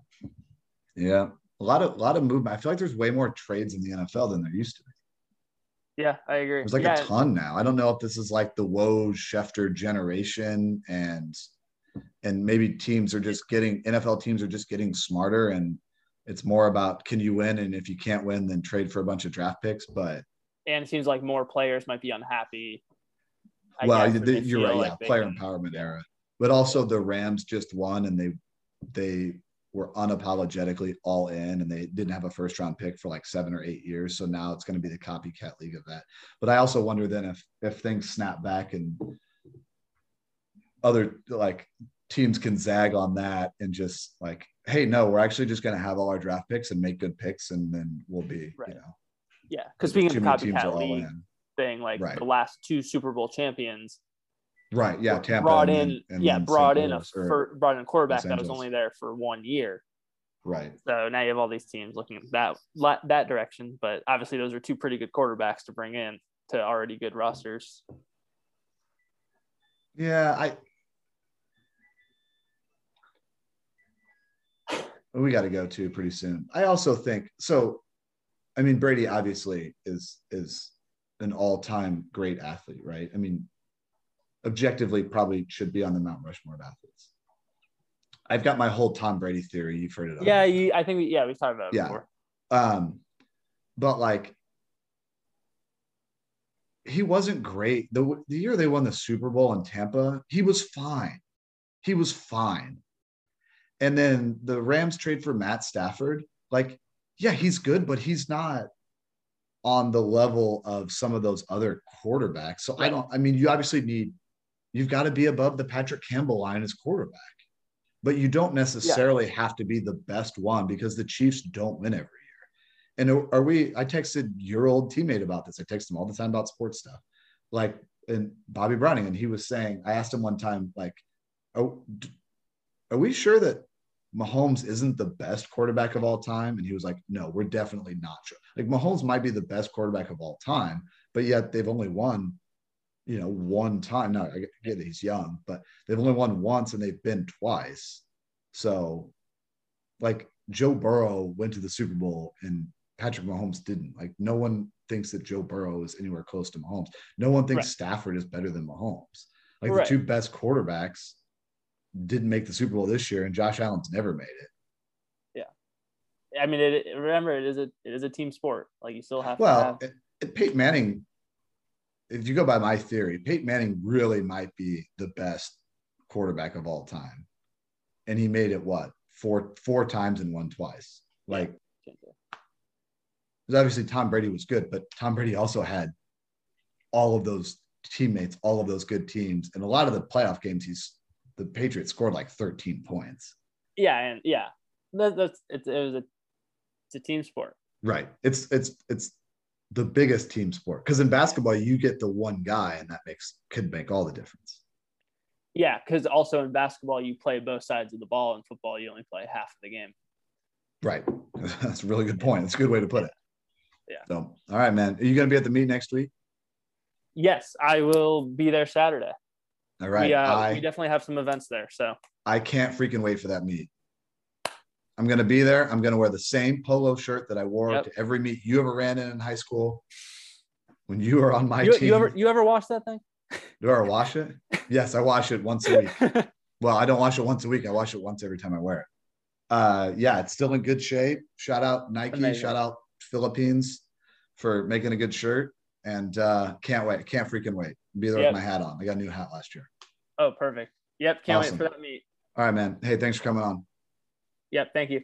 yeah, a lot of a lot of movement. I feel like there's way more trades in the NFL than there used to be. yeah, I agree. There's like yeah, a ton now. I don't know if this is like the Woj Schefter generation and and maybe teams are just getting NFL teams are just getting smarter and it's more about can you win and if you can't win then trade for a bunch of draft picks. But and it seems like more players might be unhappy. I well, guess, the, you're right. like yeah, player can- empowerment era. But also the Rams just won and they they were unapologetically all in and they didn't have a first round pick for like seven or eight years. So now it's going to be the copycat league of that. But I also wonder then if if things snap back and other like teams can zag on that and just like, hey, no, we're actually just going to have all our draft picks and make good picks and then we'll be, Right. you know, Yeah, because being of too the many teams are copycat league in. thing, like Right. the last two Super Bowl champions Right. Yeah. Tampa brought in, then- and yeah, brought in a Louis, or- fir- brought in a quarterback that was only there for one year. right. So now you have all these teams looking at that that direction, but obviously those are two pretty good quarterbacks to bring in to already good rosters. Yeah, I. We got to go too pretty soon. I also think so. I mean, Brady obviously is is an all time great athlete, right? I mean, objectively, probably should be on the Mount Rushmore of athletes. I've got my whole Tom Brady theory. You've heard it. Yeah, you, I think we, yeah we've talked about it Yeah. before. Um, but like, he wasn't great. The, the year they won the Super Bowl in Tampa, he was fine. He was fine. And then the Rams trade for Matt Stafford. Like, yeah, he's good, but he's not on the level of some of those other quarterbacks. So I don't, I mean, you obviously need, you've got to be above the Patrick Campbell line as quarterback, but you don't necessarily have to be the best one because the Chiefs don't win every year. And are- are we, I texted your old teammate about this. I text him all the time about sports stuff. Like, and Bobby Browning, and he was saying, I asked him one time, like, oh, are we sure that Mahomes isn't the best quarterback of all time? And he was like, no, we're definitely not sure. Like Mahomes might be the best quarterback of all time, but yet they've only won, you know, one time. Now I get that he's young, but they've only won once and they've been twice. So, like Joe Burrow went to the Super Bowl and Patrick Mahomes didn't. Like no one thinks that Joe Burrow is anywhere close to Mahomes. No one thinks right. Stafford is better than Mahomes. Like right. the two best quarterbacks didn't make the Super Bowl this year, and Josh Allen's never made it. Yeah, I mean, it, remember it is a it is a team sport. Like you still have. Well, to have... It, Peyton Manning. If you go by my theory, Peyton Manning really might be the best quarterback of all time, and he made it what four four times and won twice. Like, because obviously Tom Brady was good, but Tom Brady also had all of those teammates, all of those good teams, and a lot of the playoff games he's the Patriots scored like 13 points. Yeah, and yeah, that, that's it, it was a it's a team sport. Right. It's it's it's the biggest team sport because in basketball you get the one guy and that makes could make all the difference. Yeah, because also in basketball you play both sides of the ball. In football you only play half of the game. Right. That's a really good point. That's a good way to put it. Yeah. So, all right, man. Are you going to be at the meet next week? Yes, I will be there Saturday. All right. We, uh, I, we definitely have some events there. So I can't freaking wait for that meet. I'm to be there. I'm to wear the same polo shirt that I wore yep. to every meet you ever ran in in high school. When you were on my you, team, you ever you ever wash that thing? Do I ever wash it? Yes, I wash it once a week. well, I don't wash it once a week. I wash it once every time I wear it. Uh, yeah, it's still in good shape. Shout out Nike. Amazing. Shout out Philippines for making a good shirt. And uh, can't wait. Can't freaking wait. Be there yep. with my hat on. I got a new hat last year. Oh, perfect. Yep. Can't awesome. wait for that meet. All right, man. Hey, thanks for coming on. Yep. Thank you.